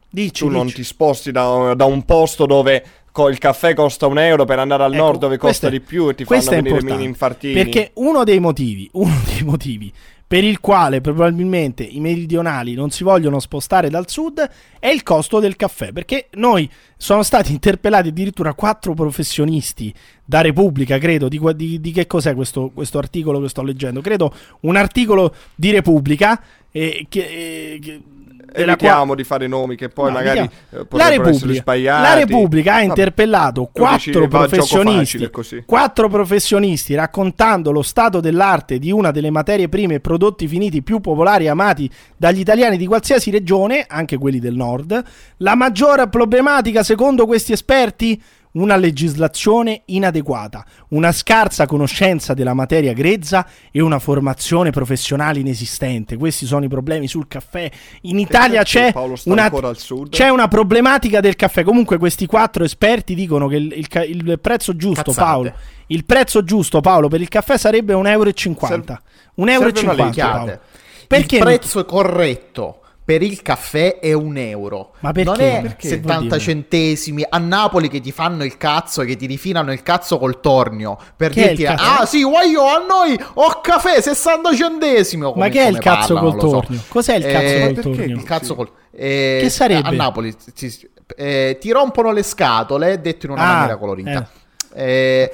Dici, tu non dici. ti sposti da, da un posto dove il caffè costa un euro per andare al Ecco, nord dove costa è- di più e ti fanno venire mini infartini. Perché uno dei motivi, uno dei motivi per il quale probabilmente i meridionali non si vogliono spostare dal sud è il costo del caffè. Perché noi sono stati interpellati addirittura quattro professionisti da Repubblica, credo, di, di- di che cos'è questo, questo articolo che sto leggendo? Credo un articolo di Repubblica eh, che... eh, che- della qua- Evitiamo di fare nomi che poi No, magari eh, la, Repubblica, sbagliati. la Repubblica ha interpellato quattro professionisti, facile quattro professionisti raccontando lo stato dell'arte di una delle materie prime e prodotti finiti più popolari e amati dagli italiani di qualsiasi regione, anche quelli del nord. La maggiore problematica, secondo questi esperti, una legislazione inadeguata, una scarsa conoscenza della materia grezza e una formazione professionale inesistente. Questi sono i problemi sul caffè. In Italia c'è una, ancora al sud? c'è una problematica del caffè. Comunque, questi quattro esperti dicono che il, il il prezzo giusto, Cazzate. Paolo. Il prezzo giusto, Paolo, per il caffè sarebbe 1,50 euro. Serve- 1,50 euro. Perché il prezzo corretto per il caffè è un euro. Ma perché? Non è Perché? 70 Vuol dire? centesimi a Napoli che ti fanno il cazzo, che ti rifilano il cazzo col tornio. Per Che dirti, ah sì, voglio a noi ho caffè 60 centesimi. Ma che è il cazzo parlano, col lo so. tornio? Cos'è il cazzo Eh, col perché tornio? Il cazzo col... eh, Che sarebbe? A Napoli ci- eh, ti rompono le scatole, detto in una Ah, maniera colorita. Eh,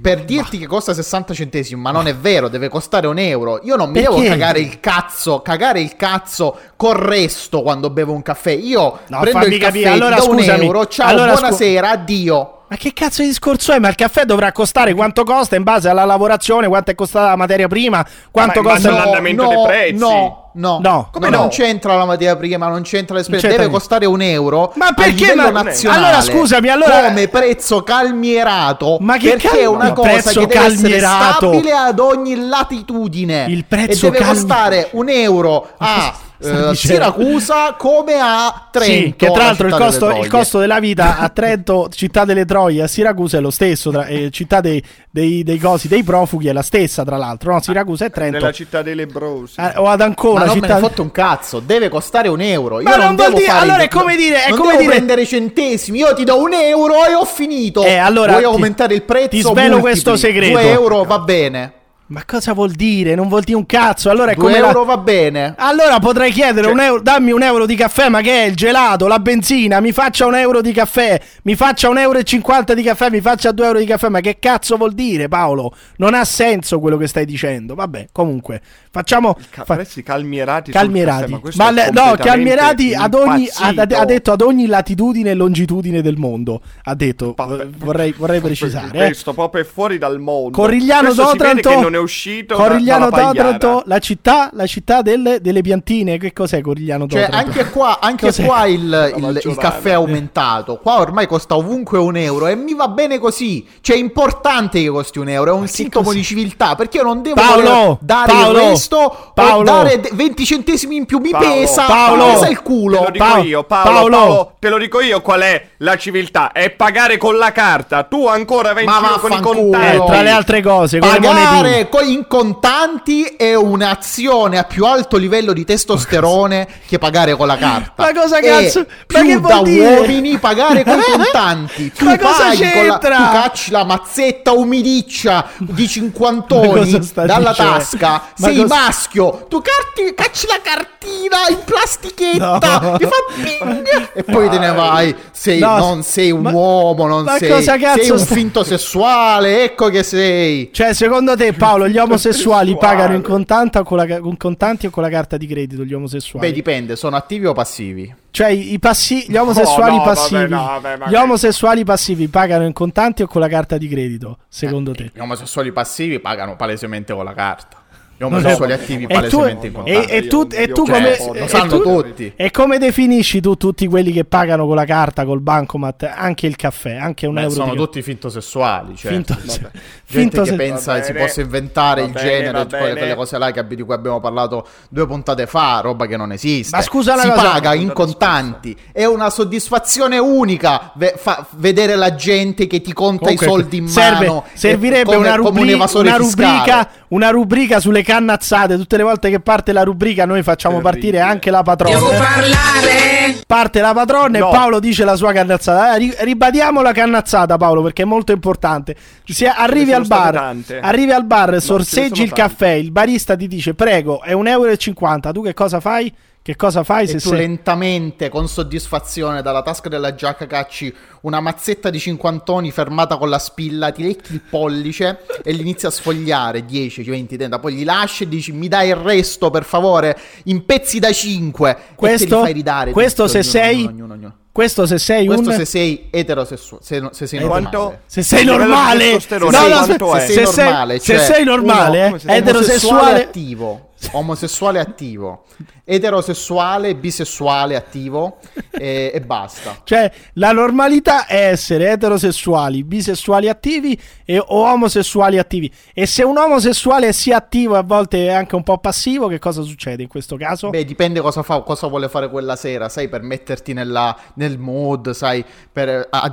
per dirti che costa 60 centesimi, ma non è vero, deve costare un euro. Io non mi Perché? devo cagare il cazzo, cagare il cazzo col resto quando bevo un caffè. Io No, prendo il caffè, allora do un scusami. euro, ciao, Allora scu- buonasera, addio. Ma che cazzo di discorso è? Ma il caffè dovrà costare quanto costa in base alla lavorazione, quanto è costata la materia prima, quanto Ma in base costa all'andamento no, dei prezzi. No, no, No, Come no. non c'entra la materia prima, non c'entra le spese, c'entra deve niente. costare un euro. Ma a perché? livello Ma- nazionale, allora, scusami, allora- come prezzo calmierato, Ma che perché cal- è una cosa che deve essere calmierato? stabile ad ogni latitudine. Il prezzo e deve calmi- costare un euro a dicendo? Siracusa come a Trento. Sì, che tra la l'altro il costo, delle il costo della vita a Trento, città delle Troie, a Siracusa è lo stesso, tra- eh, città dei, dei, dei cosi, dei profughi è la stessa tra l'altro, no? Siracusa e Trento. Nella città dei lebrosi. Eh, o ad Ancona, Ma non me città... ne fotte un cazzo, deve costare un euro. Io Ma non, non vuol devo dire- allora è come dire- è non come dire- prendere centesimi. Io ti do un euro e ho finito. Eh, allora Vuoi ti- aumentare il prezzo? ti svelo multipli. questo segreto. 2 euro va bene. Ma cosa vuol dire? Non vuol dire un cazzo. Allora è 2 come la- euro va bene. Allora potrei chiedere Cioè un euro, dammi un euro di caffè, ma che è il gelato, la benzina, mi faccia un euro di caffè, mi faccia un euro e cinquanta di caffè, mi faccia due euro di caffè, ma che cazzo vuol dire Paolo? Non ha senso quello che stai dicendo, vabbè, comunque, facciamo... Ca- fa- calmierati. Calmierati, caffè, ma ma no, calmierati ad ogni, ha, impazzito. ha detto ad ogni latitudine e longitudine del mondo. Ha detto, eh, vorrei, vorrei precisare. eh. Questo proprio è fuori dal mondo. Corigliano Questo d'Otranto, che non è uscito da- Corigliano pagliara. d'Otranto, la città, la città delle, delle piantine. Che cos'è Corigliano Cioè, d'Otranto? anche qua, anche Cos'è? qua il, il- il caffè è aumentato. Qua ormai costa ovunque un euro e mi va bene così. Cioè, è importante che costi un euro. È un sintomo di civiltà. Perché io non devo Paolo, dare Paolo, il questo Paolo. dare de- 20 centesimi in più mi Paolo, pesa, Paolo. mi pesa il culo. Te lo dico Pa- io, Paolo, Paolo. Paolo, te lo dico io qual è la civiltà. È pagare con la carta. Tu ancora vai in giro con i contanti. Eh, tra le altre cose, con. Pagare co- in contanti è un'azione a più alto livello di testosterone che pagare con la carta. Ma cosa E cazzo- ma Più che da dire? uomini pagare con i contanti. Tu Ma cosa paghi con la, c'entra? tu cacci la mazzetta umidiccia di Ma cinquantoni cosa sta dalla dicendo? tasca. Ma sei maschio. Tu carti- cacci la cartina in plastichetta. No. Ti fa ping, e poi te ne vai. Sei, No, non sei un ma- uomo, non sei, cosa sei un sta- finto sessuale. Ecco che sei. Cioè, secondo te, Paolo, gli omosessuali pagano in, contanti o con la, con contanti o con la carta di credito? Gli omosessuali? Beh, dipende, sono attivi o passivi? Cioè, i, passi- gli omosessuali Oh, no, vabbè, passivi. no, vabbè, gli omosessuali passivi pagano in contanti o con la carta di credito? Secondo te? Gli omosessuali passivi pagano palesemente con la carta. Gli omosessuali attivi E tu, palesemente in e, contanti. e tu, e tu Cioè, come, lo sanno tu- tutti. E come definisci tu tutti quelli che pagano con la carta, col bancomat, anche il caffè, anche un Beh, euro sono di tutti fintosessuali. Cioè. Finto- Gente finto che se- pensa che si bene, possa inventare il bene, genere, va quelle, bene. quelle cose là che- di cui abbiamo parlato due puntate fa, roba che non esiste. Ma scusa una si cosa- paga in contanti, è una soddisfazione unica ve- fa- vedere la gente che ti conta Comunque, i soldi in serve- mano. servirebbe come- una, rubri- evasore una rubrica, una rubrica sulle cannazzate. Tutte le volte che parte la rubrica, noi facciamo partire anche la patrona. Devo parlare. Parte la patrona No. e Paolo dice la sua cannazzata. Eh, ri- ribadiamo la cannazzata, Paolo, perché è molto importante. Se arrivi al bar, arrivi al bar, ne sorseggi il tante. caffè, il barista ti dice prego, è 1,50 euro. Tu che cosa fai? Che cosa fai se E tu sei... lentamente, con soddisfazione, dalla tasca della giacca cacci una mazzetta di cinquantoni fermata con la spilla, ti lecchi il pollice e li inizi a sfogliare 10, 20, 30, poi li lasci e dici mi dai il resto per favore in pezzi da 5 e te li Questo- fai ridare. questo se ognuno, sei- ognuno, ognuno, ognuno. Questo se sei Questo un... se sei eterosessuale, se, se sei normale. quanto? Se sei livello di normale, testosterone, no, no, quanto se, se sei sei, normale, se cioè, sei normale, uno, eh, eterosessuale, attivo, omosessuale attivo, eterosessuale, bisessuale attivo e, e basta. Cioè, la normalità è essere eterosessuali, bisessuali attivi e, o omosessuali attivi. E se un omosessuale è sia attivo e a volte è anche un po' passivo, che cosa succede in questo caso? Beh, dipende cosa fa, cosa vuole fare quella sera, sai, per metterti nella, nel mood, sai, per, a-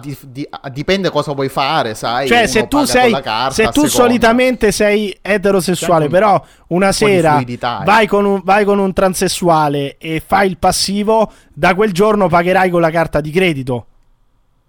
a- dipende cosa vuoi fare, sai. cioè, se tu, sei, carta, se tu solitamente sei eterosessuale, un- però una po' di eh. vai con, un, vai con un transessuale e fai il passivo, da quel giorno pagherai con la carta di credito.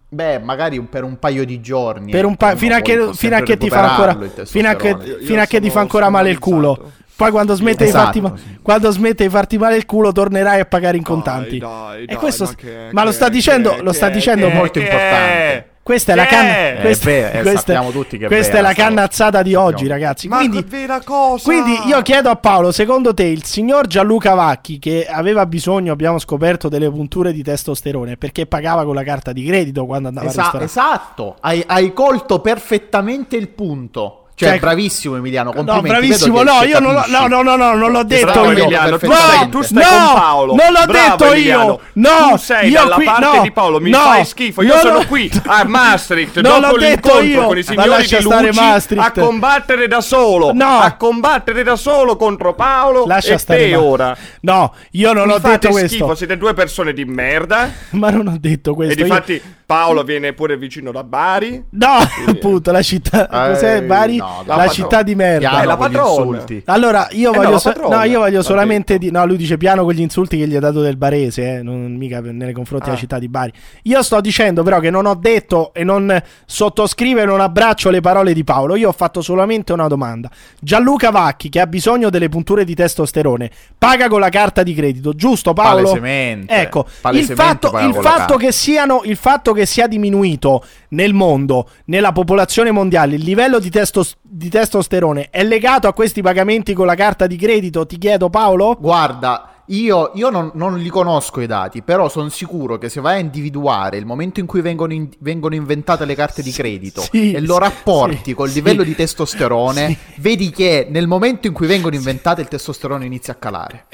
Beh, magari per un paio di giorni. Per un ecco, pa- uno fino a che, fino a che ti fa ancora fino a che, fino a che ti fa ancora male il culo poi quando smette, Esatto, di farti, sì. quando smette di farti male il culo tornerai a pagare in Dai, contanti dai, e dai, questo ma che- ma lo che- sta dicendo che- lo sta dicendo che- molto che- importante. Questa è la Che canna è? questa, Eh, beh, eh, questa- è questa è vera la sta cannazzata di oggi ragazzi Ma quindi che vera cosa? quindi io chiedo a Paolo, secondo te il signor Gianluca Vacchi che aveva bisogno, abbiamo scoperto, delle punture di testosterone perché pagava con la carta di credito quando andava Esa- al ristorante? esatto, hai, hai colto perfettamente il punto. Cioè, Cioè- bravissimo Emiliano, No, complimenti. bravissimo, vedo che- no, io non no, no, no, no, non l'ho detto Bravo, io. Emiliano, no, tu stai- tu stai no, con Paolo. Non l'ho Bravo, detto Emiliano. io. No, tu sei io dalla qui, parte no, di Paolo, mi no, fai schifo. Io sono qui a Maastricht Non l'ho dopo detto l'incontro io. con i signori di Luci Maastricht. a combattere da solo. No. A combattere da solo contro Paolo Lascia e stare te Ma- ora. No, io non Mi ho fate detto schifo, questo. siete due persone di merda. Ma non ho detto E questo. io- difatti Paolo viene pure vicino da Bari. No, appunto, la città cos'è Eh, Bari? no, la dai, città di merda. Piano Eh, la con gli padrona. insulti. Allora, io Eh, no, voglio, la so- no, io voglio solamente di No, lui dice piano con gli insulti che gli ha dato del barese, eh, non mica nei confronti della Ah. città di Bari. Io sto dicendo però che non ho detto e non sottoscrivo e non abbraccio le parole di Paolo. Io ho fatto solamente una domanda. Gianluca Vacchi, che ha bisogno delle punture di testosterone, paga con la carta di credito, giusto Paolo? Palesemente. Ecco, il Palesemente fatto, il con la fatto che siano, il fatto che sia diminuito nel mondo, nella popolazione mondiale, il livello di, testos- di testosterone è legato a questi pagamenti con la carta di credito? Ti chiedo, Paolo? Guarda, io, io non, non li conosco i dati, però sono sicuro che se vai a individuare il momento in cui vengono, in- vengono inventate le carte di credito sì, e lo rapporti sì, col sì. livello di testosterone, vedi che nel momento in cui vengono inventate il testosterone inizia a calare.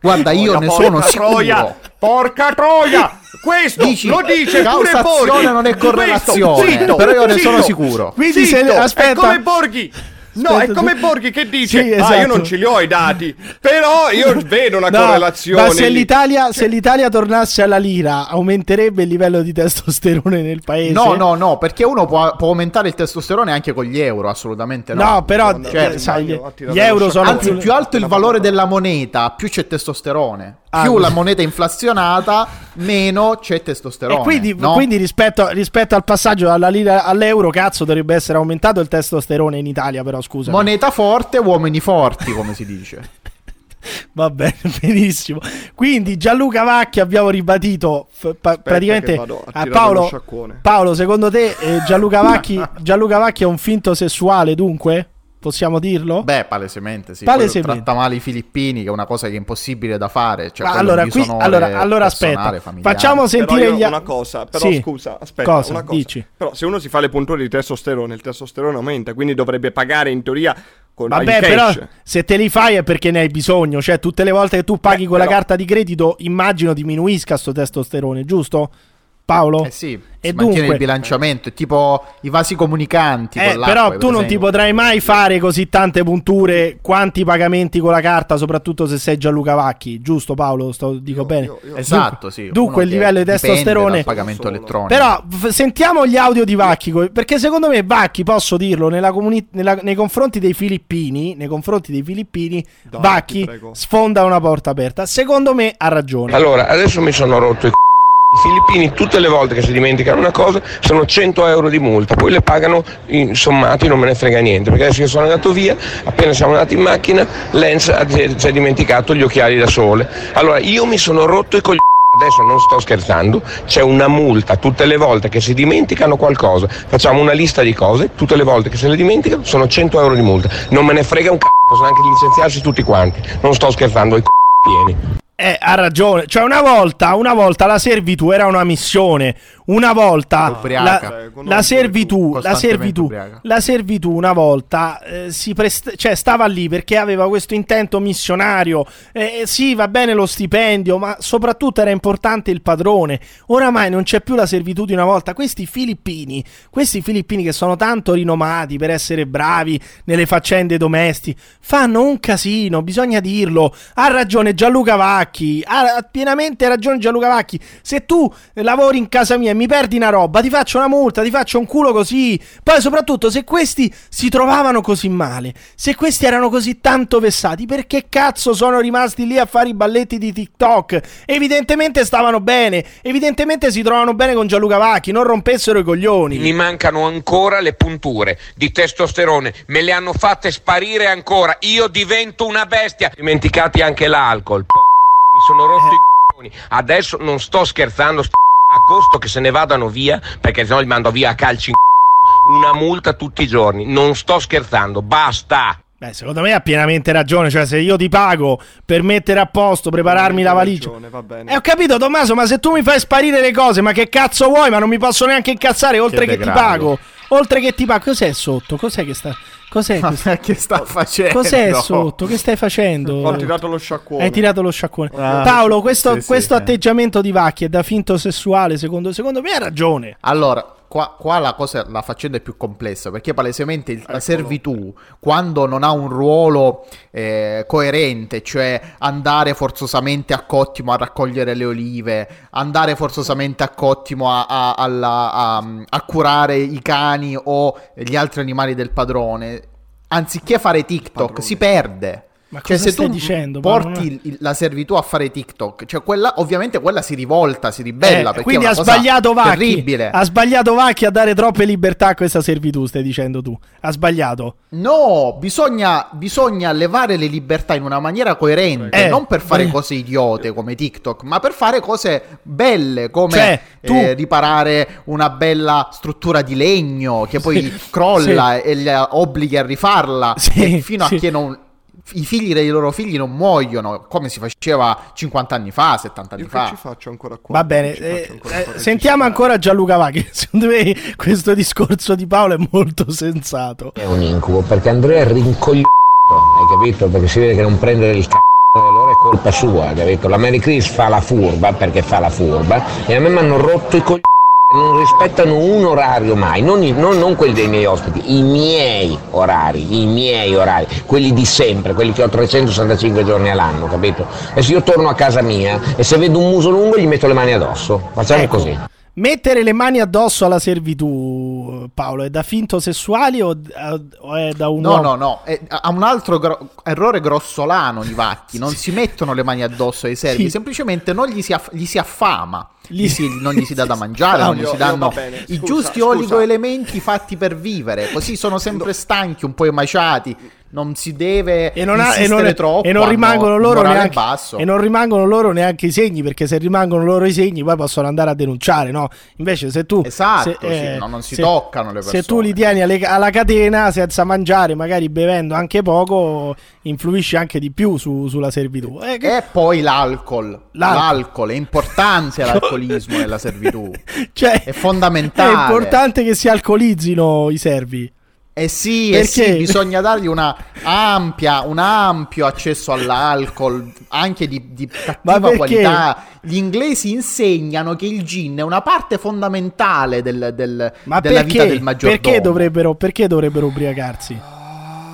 Guarda, io Troia, ne porca sono sicuro. Troia, porca troia! Questo Dici, lo dice pure Borghi. non è Questo, correlazione, zitto, però io ne sono zitto. sicuro. Quindi Zitto, se- aspetta. è come Borghi. No, Aspetta, è come Borghi che dice: Sì, Ah, esatto. io non ce li ho i dati, però io vedo una No, correlazione. Ma se lì." l'Italia, se l'Italia tornasse alla lira, aumenterebbe il livello di testosterone nel paese? No, no, no, perché uno può, può aumentare il testosterone anche con gli euro, assolutamente no. No, però Cioè, eh, sai, gli, gli euro sono Anzi, più... più alto il valore della moneta, più c'è testosterone. Ah, più la moneta è inflazionata, meno c'è testosterone. E quindi, no? quindi rispetto, rispetto al passaggio dalla lira all'euro, cazzo, dovrebbe essere aumentato il testosterone in Italia, però scusa. moneta forte, uomini forti, come si dice. Va bene, benissimo. Quindi Gianluca Vacchi abbiamo ribadito f- pa- praticamente a a Paolo. Paolo, secondo te eh, Gianluca, Vacchi, Gianluca Vacchi è un finto sessuale, dunque? Possiamo dirlo? Beh, palesemente sì. Palesemente. Tratta male i filippini, che è una cosa che è impossibile da fare. Cioè, allora, di qui, allora, allora aspetta, familiare. facciamo sentire gli una cosa, però Sì. scusa, aspetta, Cosa? una cosa. Dici? Però se uno si fa le punture di testosterone, il testosterone aumenta, quindi dovrebbe pagare in teoria con Vabbè, però se te li fai è perché ne hai bisogno. Cioè, tutte le volte che tu paghi Beh, quella però- carta di credito, immagino diminuisca sto testosterone, giusto? Paolo? Eh sì, E si mantiene dunque- il bilanciamento, è tipo i vasi comunicanti. Eh, però tu non ti potrai mai fare così tante punture, quanti pagamenti con la carta, soprattutto se sei Gianluca Vacchi, giusto Paolo? Sto, dico bene. Esatto, sì. Dunque il livello di testosterone pagamento elettronico. Però f- sentiamo gli audio di Vacchi, co- perché secondo me Vacchi, posso dirlo, nella comuni- nella- nei confronti dei filippini, nei confronti dei filippini, Dai, Vacchi sfonda una porta aperta. Secondo me ha ragione. Allora, adesso mi sono rotto i c***i. I filippini tutte le volte che si dimenticano una cosa sono 100 euro di multa, poi le pagano in sommati, non me ne frega niente, perché adesso io sono andato via, appena siamo andati in macchina, Lenz si è dimenticato gli occhiali da sole. Allora io mi sono rotto i coglioni. Adesso non sto scherzando, c'è una multa tutte le volte che si dimenticano qualcosa. Facciamo una lista di cose, tutte le volte che se le dimenticano sono 100 euro di multa. Non me ne frega un c***o, possono anche licenziarsi tutti quanti. Non sto scherzando, i c***i pieni. Eh, ha ragione. Cioè, una volta, una volta la servitù era una missione. Una volta la, Ecco, la servitù, la servitù, la servitù una volta eh, si prest- cioè, stava lì perché aveva questo intento missionario. Eh, sì, va bene lo stipendio, ma soprattutto era importante il padrone. Oramai non c'è più la servitù di una volta. Questi filippini, questi filippini che sono tanto rinomati per essere bravi nelle faccende domestiche, fanno un casino, bisogna dirlo. Ha ragione Gianluca Vacchi, ha pienamente ragione Gianluca Vacchi. Se tu lavori in casa mia mi perdi una roba, ti faccio una multa, ti faccio un culo così. Poi soprattutto se questi si trovavano così male, se questi erano così tanto vessati, perché cazzo sono rimasti lì a fare i balletti di TikTok? Evidentemente stavano bene, evidentemente si trovano bene con Gianluca Vacchi, non rompessero i coglioni. Mi mancano ancora le punture di testosterone, me le hanno fatte sparire ancora. Io divento una bestia. Dimenticati anche l'alcol. Mi sono rotto i coglioni. Adesso non sto scherzando, st- a costo che se ne vadano via, perché sennò li mando via a calci in c***o. una multa tutti i giorni. Non sto scherzando, basta. Beh, secondo me ha pienamente ragione. Cioè, se io ti pago per mettere a posto, prepararmi la valigia. Ragione, va bene. Eh, ho capito, Tommaso, ma se tu mi fai sparire le cose, ma che cazzo vuoi? Ma non mi posso neanche incazzare oltre che, ti degrado. pago. Oltre che ti pago. Cos'è sotto? Cos'è che sta. Cos'è? Ma questo? che sta facendo? Cos'è sotto? Che stai facendo? Ho tirato lo sciacquone. Hai tirato lo sciacquone. Ah, Paolo, questo, sì, sì, questo sì. atteggiamento di Vacchi è da finto sessuale, secondo, secondo me ha ragione. Allora, qua, qua la, cosa, la faccenda è più complessa perché palesemente il- la servitù, quando non ha un ruolo eh, coerente, cioè andare forzosamente a Cottimo a raccogliere le olive, andare forzosamente a Cottimo a, a- alla- a- a curare i cani o gli altri animali del padrone, anziché fare TikTok, si perde. Ma Cioè, cosa se stai tu dicendo, porti il- la servitù a fare TikTok, cioè quella, ovviamente quella si rivolta, si ribella. Eh, perché quindi è ha sbagliato Vacchi. Terribile. Ha sbagliato Vacchi a dare troppe libertà a questa servitù, stai dicendo tu. Ha sbagliato. No, bisogna, bisogna levare le libertà in una maniera coerente, Eh, non per fare eh. cose idiote come TikTok, ma per fare cose belle come Cioè, tu- eh, riparare una bella struttura di legno che poi crolla e li obblighi a rifarla Sì, e fino sì. a che non, i figli dei loro figli non muoiono come si faceva 50 anni fa, 70 anni Io che fa. ci faccio ancora qua? Va bene, eh, ancora eh, sentiamo ancora Gianluca Vacchi. Secondo me questo discorso di Paolo è molto sensato. È un incubo perché Andrea è rincoglionito, hai capito? Perché si vede che non prende il c***o allora è colpa sua, capito? La Mary Chris fa la furba perché fa la furba e a me mi hanno rotto i coglioni non rispettano un orario mai, non, non- non quelli dei miei ospiti, i miei orari, i miei orari, quelli di sempre, quelli che ho 365 giorni all'anno, capito? E se io torno a casa mia e se vedo un muso lungo gli metto le mani addosso, facciamo Ecco. così. Mettere le mani addosso alla servitù, Paolo, è da finto sessuali o, o è da un No, uomo? no, no, è- ha un altro gro- errore grossolano i vacchi, non si mettono le mani addosso ai servi, Sì. semplicemente non gli si, aff- gli si affama, Gli- si- non gli si dà da mangiare, No, non gli si danno bene, i scusa, giusti scusa. oligoelementi fatti per vivere, così sono sempre stanchi, un po' emaciati, non si deve E non, ha- e non- troppo, e non rimangono loro neanche, basso. e non rimangono loro neanche i segni perché se rimangono loro i segni poi possono andare a denunciare no? invece se tu Esatto, se, eh, sì, no, non si se- toccano le se tu persone. li tieni alle- alla catena senza mangiare magari bevendo anche poco influisci anche di più su- sulla servitù Eh, che- E poi l'alcol. L'alcol. L'alcol, è importante l'alcolismo nella servitù. cioè, È fondamentale. è importante che si alcolizzino i servi Eh sì, eh sì, bisogna dargli una ampia, un ampio accesso all'alcol, anche di, di cattiva qualità. Gli inglesi insegnano che il gin è una parte fondamentale del- del- della vita perché, del maggiordomo. perché dovrebbero, perché dovrebbero ubriacarsi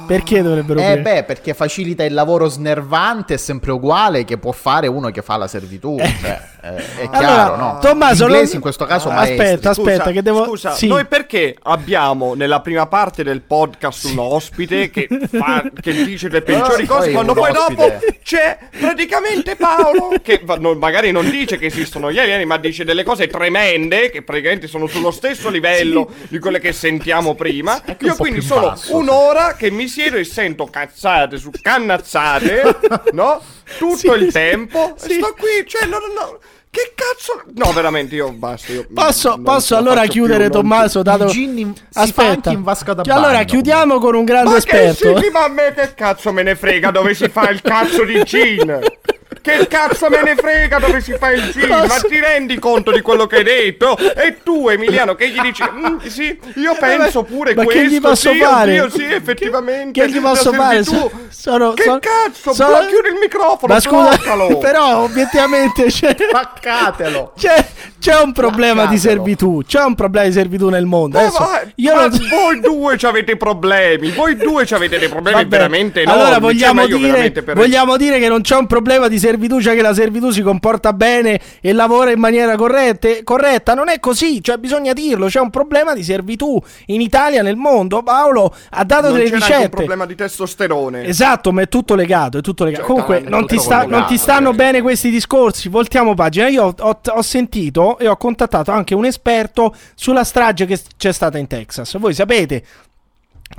perché dovrebbero Eh beh, perché facilita il lavoro snervante, è sempre uguale che può fare uno che fa la servitù. Cioè, eh, è chiaro, Allora, no? Tommaso, inglesi non- in questo caso Aspetta, maestri. aspetta, Scusa, che devo- Scusa, sì. noi perché abbiamo nella prima parte del podcast un ospite che, fa- che dice le peggiori Ah, cose quando poi dopo c'è praticamente Paolo che va- no, magari non dice che esistono gli alieni ma dice delle cose tremende che praticamente sono sullo stesso livello di quelle che sentiamo prima. Un Io quindi sono basso, un'ora che mi siedo e sento cazzate su cannazzate, no? Tutto il tempo. E sto qui, cioè, no, no, no. Che cazzo? No, veramente, io basta. Io Posso, posso allora chiudere, più, non- Tommaso? Dato... In- si fa Aspetta, anche in vasca da Che allora bagno. chiudiamo con un grande Ma che esperto. sì, ma a me che cazzo me ne frega dove si fa il cazzo di gin? Che cazzo me ne frega dove si fa il gin? Ma ti rendi conto di quello che hai detto? E tu, Emiliano, che gli dici? "Mm, sì, io penso pure ma che questo. gli posso sì, fare? oddio, sì, effettivamente. Che gli posso la fare? servitù- So- sono- che sono- cazzo? sono- chiudi il microfono, Ma scusa, però obiettivamente c'è, Spaccatelo. c'è, c'è un problema di Spaccatelo. servitù. C'è un problema di servitù nel mondo. Ma Adesso, va- io ma non- voi due ci avete problemi, voi due ci avete dei problemi Vabbè, veramente enormi. Allora cioè, vogliamo, ma io dire, veramente per- vogliamo dire che non c'è un problema di servitù, cioè che la servitù si comporta bene e lavora in maniera corrette- corretta. Non è così, cioè bisogna dirlo. C'è un problema di servitù in Italia, nel mondo. Paolo ha dato non delle c'era anche un ricette. problema di testosterone. Esatto, ma è tutto legato, è tutto legato. Cioè, Comunque, non ti, sta- non ti stanno ok. bene questi discorsi. Voltiamo pagina. Io ho, ho- ho sentito e ho contattato anche un esperto sulla strage che c'è stata in Texas. Voi sapete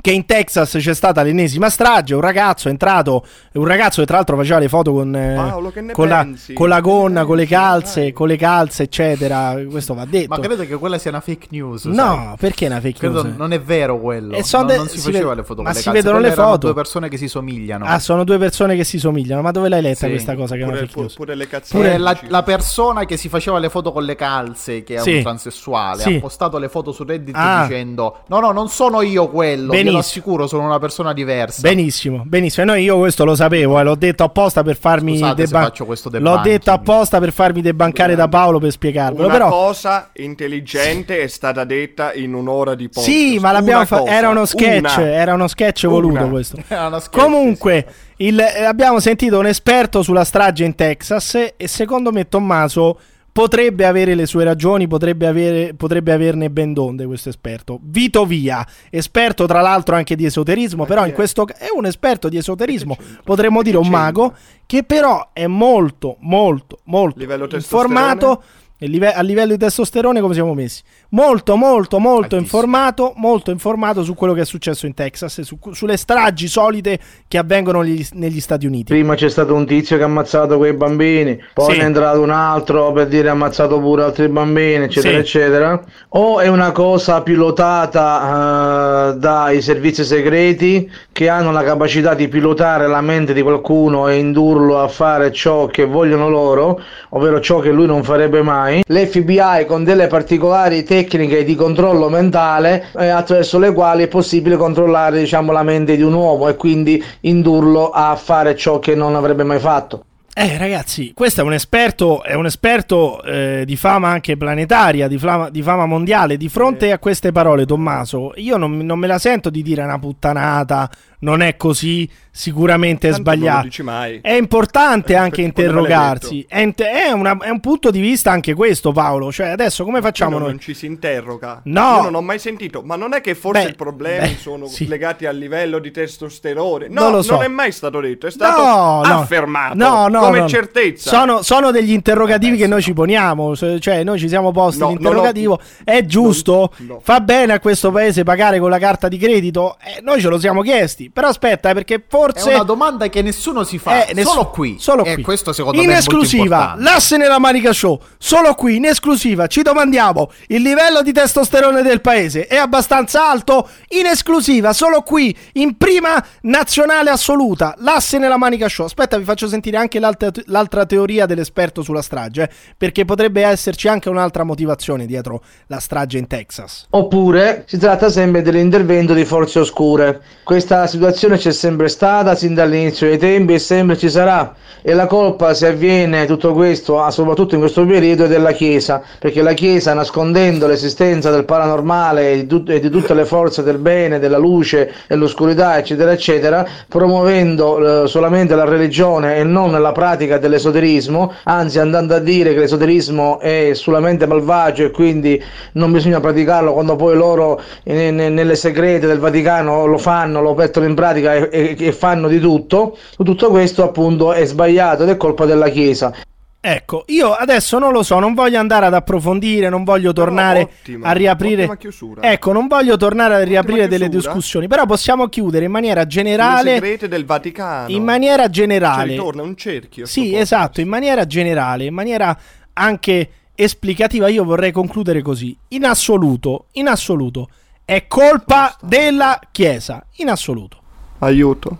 che in Texas c'è stata l'ennesima strage, un ragazzo è entrato, un ragazzo che tra l'altro faceva le foto con, eh, Paolo, che ne con, la, con la gonna, con le calze, con le calze, eccetera. Questo va detto. Ma credo che quella sia una fake news. no, sai. perché è una fake Credo news? non è vero quello. E non, de- non si, si faceva ved- le foto ma con le si calze, vedono quelle le erano foto. due persone che si somigliano. Ah, sono due persone che si somigliano. Ma dove l'hai letta Sì. questa cosa che è una Pure, fake pure, news? pure le Pure cazzate. la, la persona che si faceva le foto con le calze, che è Sì. un transessuale, Sì. ha postato le foto su Reddit Ah. dicendo: No, no, non sono io quello, Benissimo. assicuro, sono una persona diversa. Benissimo, benissimo. E noi io questo lo sapevo, eh, l'ho detto apposta per farmi Scusate faccio questo L'ho detto apposta per farmi debancare da Paolo per spiegarvelo. Una Però cosa intelligente è stata detta in un'ora di podcast. Sì, ma l'abbiamo fatto. cosa, Era uno sketch, una. era uno sketch voluto Una. questo. Era una sketch, Comunque, il- eh, abbiamo sentito un esperto sulla strage in Texas e secondo me Tommaso potrebbe avere le sue ragioni, potrebbe, avere, potrebbe averne ben donde questo esperto. Vito Via, esperto tra l'altro anche di esoterismo, però in questo ca- è un esperto di esoterismo, potremmo dire un mago, che però è molto, molto, molto Livello informato. Live- a livello di testosterone come siamo messi? Molto, molto, molto informato, molto informato su quello che è successo in Texas e su- sulle stragi solite che avvengono negli, negli Stati Uniti. Prima c'è stato un tizio che ha ammazzato quei bambini, poi Sì. ne è entrato un altro per dire ha ammazzato pure altri bambini, eccetera, Sì. eccetera. O è una cosa pilotata eh, dai servizi segreti che hanno la capacità di pilotare la mente di qualcuno e indurlo a fare ciò che vogliono loro, ovvero ciò che lui non farebbe mai. L'FBI con delle particolari tecniche di controllo mentale eh, attraverso le quali è possibile controllare diciamo la mente di un uomo e quindi indurlo a fare ciò che non avrebbe mai fatto. Eh, ragazzi, questo è un esperto, è un esperto eh, di fama anche planetaria, di fama, di fama mondiale. Di fronte a queste parole, Tommaso, io non, non me la sento di dire una puttanata, non è così, sicuramente è Tanto non lo sbagliato. dici mai. È importante Eh, anche non interrogarsi. È, è una- è un punto di vista anche questo, Paolo. Cioè, adesso come facciamo Qui noi? non ci si interroga. No. Io non ho mai sentito. Ma non è che forse i problemi beh, sono sì. legati al livello di testosterone? No, Non lo so. non è mai stato detto, è stato no. affermato No, no, come no. certezza. Sono, sono degli interrogativi che noi ci poniamo. Cioè, noi ci siamo posti No, l'interrogativo. È giusto? Fa bene a questo paese pagare con la carta di credito? Eh, noi ce lo siamo chiesti. Però aspetta, eh, perché È forse. una domanda che nessuno si fa, Eh, ness- solo qui. Solo e qui. questo secondo in me è esclusiva, l'asse nella manica show. Solo qui, in esclusiva, ci domandiamo: il livello di testosterone del paese è abbastanza alto? In esclusiva, solo qui, in prima nazionale assoluta, l'asse nella manica show. Aspetta, vi faccio sentire anche l'altra, l'altra teoria dell'esperto sulla strage, perché potrebbe esserci anche un'altra motivazione dietro la strage in Texas. Oppure si tratta sempre dell'intervento di forze oscure. Questa situazione c'è sempre stata sin dall'inizio dei tempi e sempre ci sarà. E la colpa, se avviene tutto questo, soprattutto in questo periodo, è della Chiesa, perché la Chiesa, nascondendo l'esistenza del paranormale e di, tut- e di tutte le forze del bene, della luce e l'oscurità, eccetera, eccetera, promuovendo eh, solamente la religione e non la pratica dell'esoterismo, anzi andando a dire che l'esoterismo è solamente malvagio e quindi non bisogna praticarlo quando poi loro eh, ne- nelle segrete del Vaticano lo fanno, lo mettono in pratica e, e- e fanno di tutto, tutto questo appunto è sbagliato ed è colpa della Chiesa. Ecco, io adesso non lo so, non voglio andare ad approfondire, non voglio tornare ottima, a riaprire. Ecco, non voglio tornare a riaprire delle chiusura. discussioni, però possiamo chiudere in maniera Le generale. segrete del Vaticano. In maniera Cioè, generale. ritorna un cerchio. Sì, esatto, in maniera generale, in maniera anche esplicativa, io vorrei concludere così. In assoluto, in assoluto, è colpa della Chiesa, in assoluto. Aiuto.